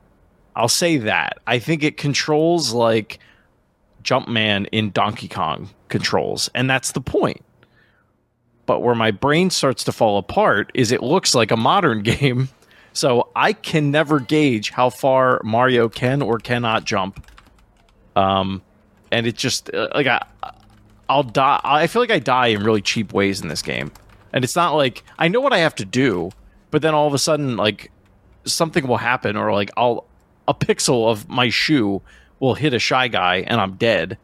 I'll say that. I think it controls like Jumpman in Donkey Kong controls, and that's the point. But where my brain starts to fall apart is it looks like a modern game. So I can never gauge how far Mario can or cannot jump. Um, and it just uh, like I, I'll die. I feel like I die in really cheap ways in this game, and it's not like I know what I have to do, but then all of a sudden like something will happen, or like I'll a pixel of my shoe will hit a shy guy and I'm dead.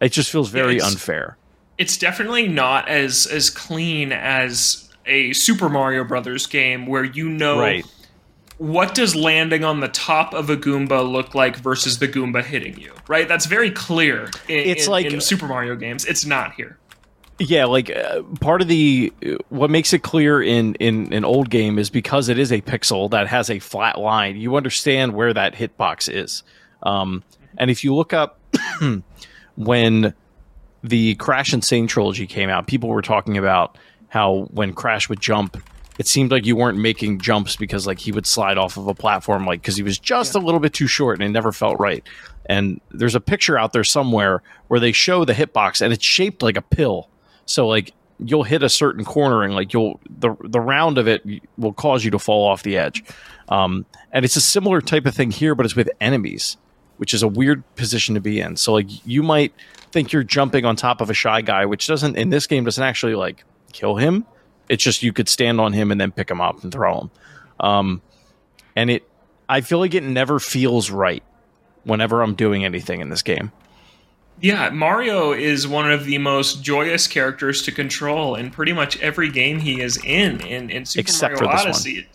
It just feels very It's- unfair. it's definitely not as as clean as a Super Mario Brothers game where you know Right. What does landing on the top of a Goomba look like versus the Goomba hitting you. Right? That's very clear. In, It's in- like- in Super Mario games. It's not here. Yeah, like uh, part of the what makes it clear in in an old game is because it is a pixel that has a flat line. You understand where that hitbox is, um, and if you look up when the Crash N. Sane trilogy came out, people were talking about how when Crash would jump, it seemed like you weren't making jumps because like he would slide off of a platform like because he was just a little bit too short and it never felt right. And there's a picture out there somewhere where they show the hitbox and it's shaped like a pill. So like you'll hit a certain corner and like you'll the the round of it will cause you to fall off the edge. Um, and it's a similar type of thing here, but it's with enemies, which is a weird position to be in. So like you might think you're jumping on top of a shy guy, which doesn't in this game doesn't actually like kill him. It's just you could stand on him and then pick him up and throw him. Um, and it, I feel like it never feels right whenever I'm doing anything in this game. Yeah, Mario is one of the most joyous characters to control in pretty much every game he is in in, in Super Except Mario for this one. Odyssey.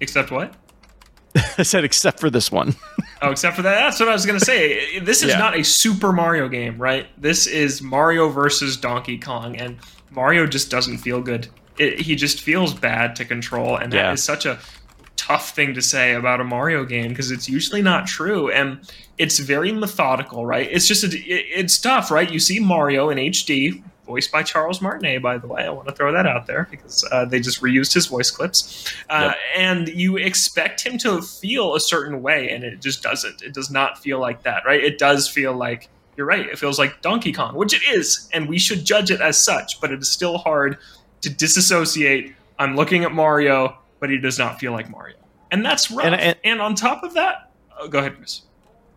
Except what? I said except for this one. Oh, except for that. That's what I was going to say. This is Yeah. not a Super Mario game, right? This is Mario versus Donkey Kong, and Mario just doesn't feel good. It, he just feels bad to control, and that Yeah. is such a tough thing to say about a Mario game because it's usually not true, and it's very methodical, right? It's just a, it, it's tough, right? You see Mario in HD, voiced by Charles Martinet, by the way. I want to throw that out there because uh, they just reused his voice clips, uh, Yep. and you expect him to feel a certain way, and it just doesn't. It does not feel like that, right? It does feel like you're right. It feels like Donkey Kong, which it is, and we should judge it as such. But it is still hard to disassociate. I'm looking at Mario, but he does not feel like Mario, and that's rough. And- And, and- on top of that, oh, go ahead, Chris.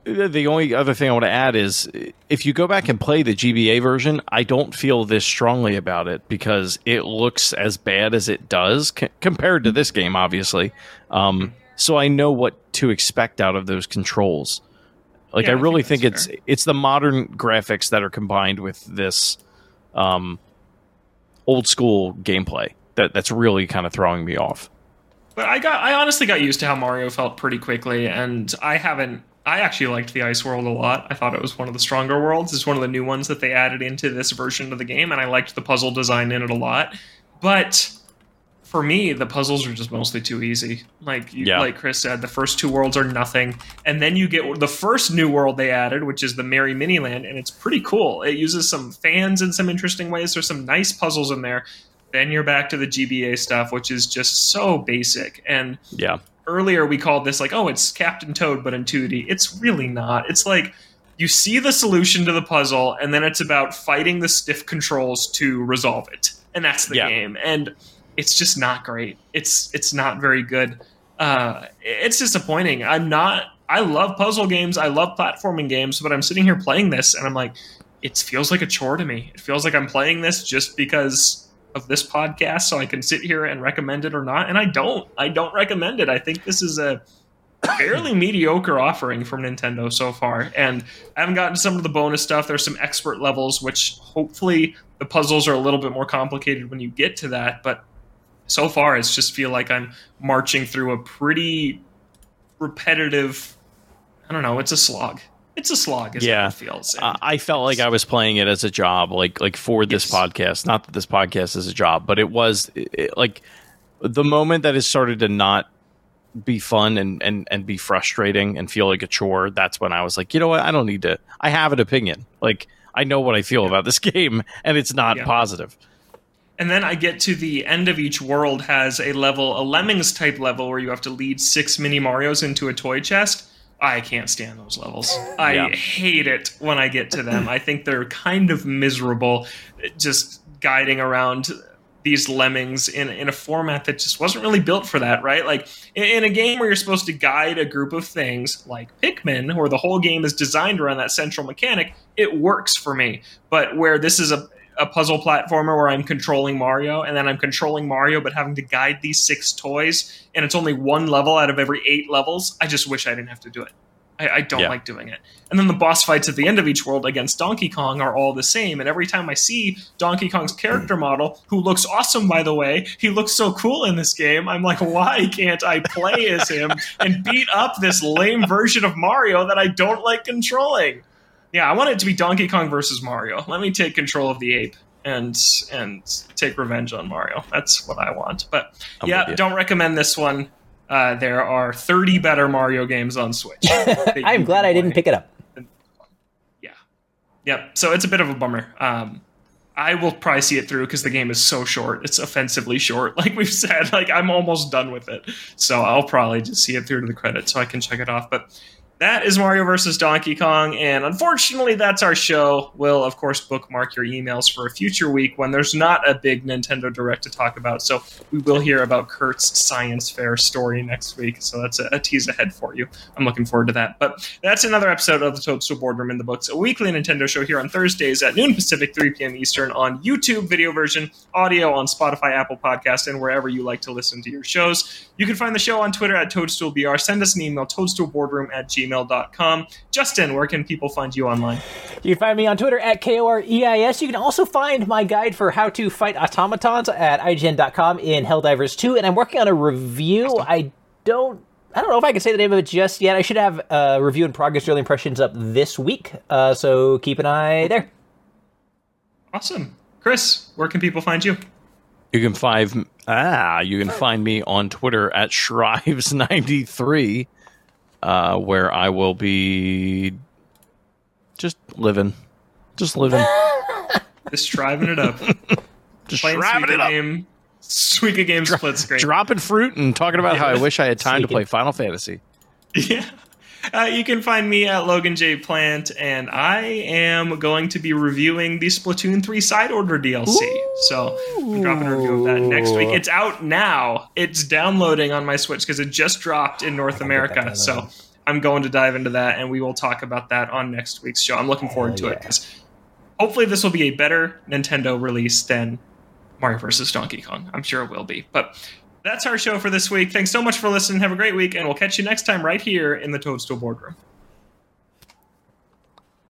The only other thing I want to add is if you go back and play the GBA version, I don't feel this strongly about it because it looks as bad as it does c- compared to this game, obviously. Um, so I know what to expect out of those controls. Like Yeah, I I really think think, that's it's it's the modern graphics that are combined with this um, old school gameplay that that's really kind of throwing me off. But I got I honestly got used to how Mario felt pretty quickly, and I haven't. I actually liked the ice world a lot. I thought it was one of the stronger worlds. It's one of the new ones that they added into this version of the game, and I liked the puzzle design in it a lot. But for me, the puzzles are just mostly too easy. Like you, Yeah. like Chris said, the first two worlds are nothing, and then you get the first new world they added, which is the Merry Mini Land, and it's pretty cool. It uses some fans in some interesting ways. There's some nice puzzles in there. Then you're back to the GBA stuff, which is just so basic. And Yeah. earlier we called this like, oh, it's Captain Toad, but in 2D. It's really not. It's like you see the solution to the puzzle, and then it's about fighting the stiff controls to resolve it, and that's the Yeah. game. And it's just not great. It's it's not very good. Uh, it's disappointing. I'm not. I love puzzle games. I love platforming games, but I'm sitting here playing this, and I'm like, it feels like a chore to me. It feels like I'm playing this just because of this podcast, so I can sit here and recommend it or not. And I don't. I don't recommend it. I think this is a fairly mediocre offering from Nintendo so far. And I haven't gotten to some of the bonus stuff. There's some expert levels, which hopefully the puzzles are a little bit more complicated when you get to that. But so far, it's just feel like I'm marching through a pretty repetitive. I don't know. It's a slog. It's a slog. Is Yeah. it feels. And I felt like I was playing it as a job, like like for this Yes. podcast. Not that this podcast is a job, but it was it, like the moment that it started to not be fun and, and and be frustrating and feel like a chore. That's when I was like, you know what? I don't need to. I have an opinion. Like I know what I feel about this game, and it's not Yeah. positive. And then I get to the end of each world has a level, a Lemmings type level, where you have to lead six mini Mario's into a toy chest. I can't stand those levels. I Yeah. hate it when I get to them. I think they're kind of miserable, just guiding around these lemmings in, in a format that just wasn't really built for that, right? Like in, in a game where you're supposed to guide a group of things, like Pikmin, where the whole game is designed around that central mechanic, it works for me. But where this is a a puzzle platformer where I'm controlling Mario, and then I'm controlling Mario, but having to guide these six toys, and it's only one level out of every eight levels. I just wish I didn't have to do it. I, I don't Yeah. like doing it. And then the boss fights at the end of each world against Donkey Kong are all the same. And every time I see Donkey Kong's character hmm. model, who looks awesome, by the way, he looks so cool in this game. I'm like, why can't I play as him and beat up this lame version of Mario that I don't like controlling? Yeah, I want it to be Donkey Kong versus Mario. Let me take control of the ape and and take revenge on Mario. That's what I want. But I'm yeah, don't recommend this one. Uh, there are 30 better Mario games on Switch. I'm glad I didn't pick it up. Yeah. Yep. So it's a bit of a bummer. Um, I will probably see it through because the game is so short. It's offensively short. Like we've said, like I'm almost done with it. So I'll probably just see it through to the credits so I can check it off. But that is Mario versus Donkey Kong, and unfortunately, that's our show. We'll, of course, bookmark your emails for a future week when there's not a big Nintendo Direct to talk about. So we will hear about Kurt's science fair story next week. So that's a, a tease ahead for you. I'm looking forward to that. But that's another episode of the Toadstool Boardroom in the Books, a weekly Nintendo show here on Thursdays at noon Pacific, 3 p.m. Eastern on YouTube video version, audio on Spotify, Apple Podcast, and wherever you like to listen to your shows. You can find the show on Twitter at ToadstoolBR. Send us an email, toadstoolboardroom at gmail.com. Justin, where can people find you online? You can find me on Twitter at KOREIS. You can also find my guide for how to fight automatons at IGN.com in Helldivers 2, and I'm working on a review. I don't. I don't know if I can say the name of it just yet. I should have a review and progress early impressions up this week, uh, so keep an eye there. Awesome. Chris, where can people find you? You can find ah, you can find me on Twitter at Shrives93, uh, where I will be just living, just living, Just driving it up. just Suika it up, Game, Suika Game split screen. dropping fruit, and talking about how I wish I had time to play Final Fantasy. Yeah. Uh, you can find me at Logan J. Plant, and I am going to be reviewing the Splatoon 3 Side Order DLC. So I'm dropping a review of that next week. It's out now. It's downloading on my Switch because it just dropped in North America. So I'm going to dive into that, and we will talk about that on next week's show. I'm looking forward to it because hopefully this will be a better Nintendo release than Mario vs. Donkey Kong. I'm sure it will be. But that's our show for this week. Thanks so much for listening. Have a great week, and we'll catch you next time right here in the Toadstool Boardroom.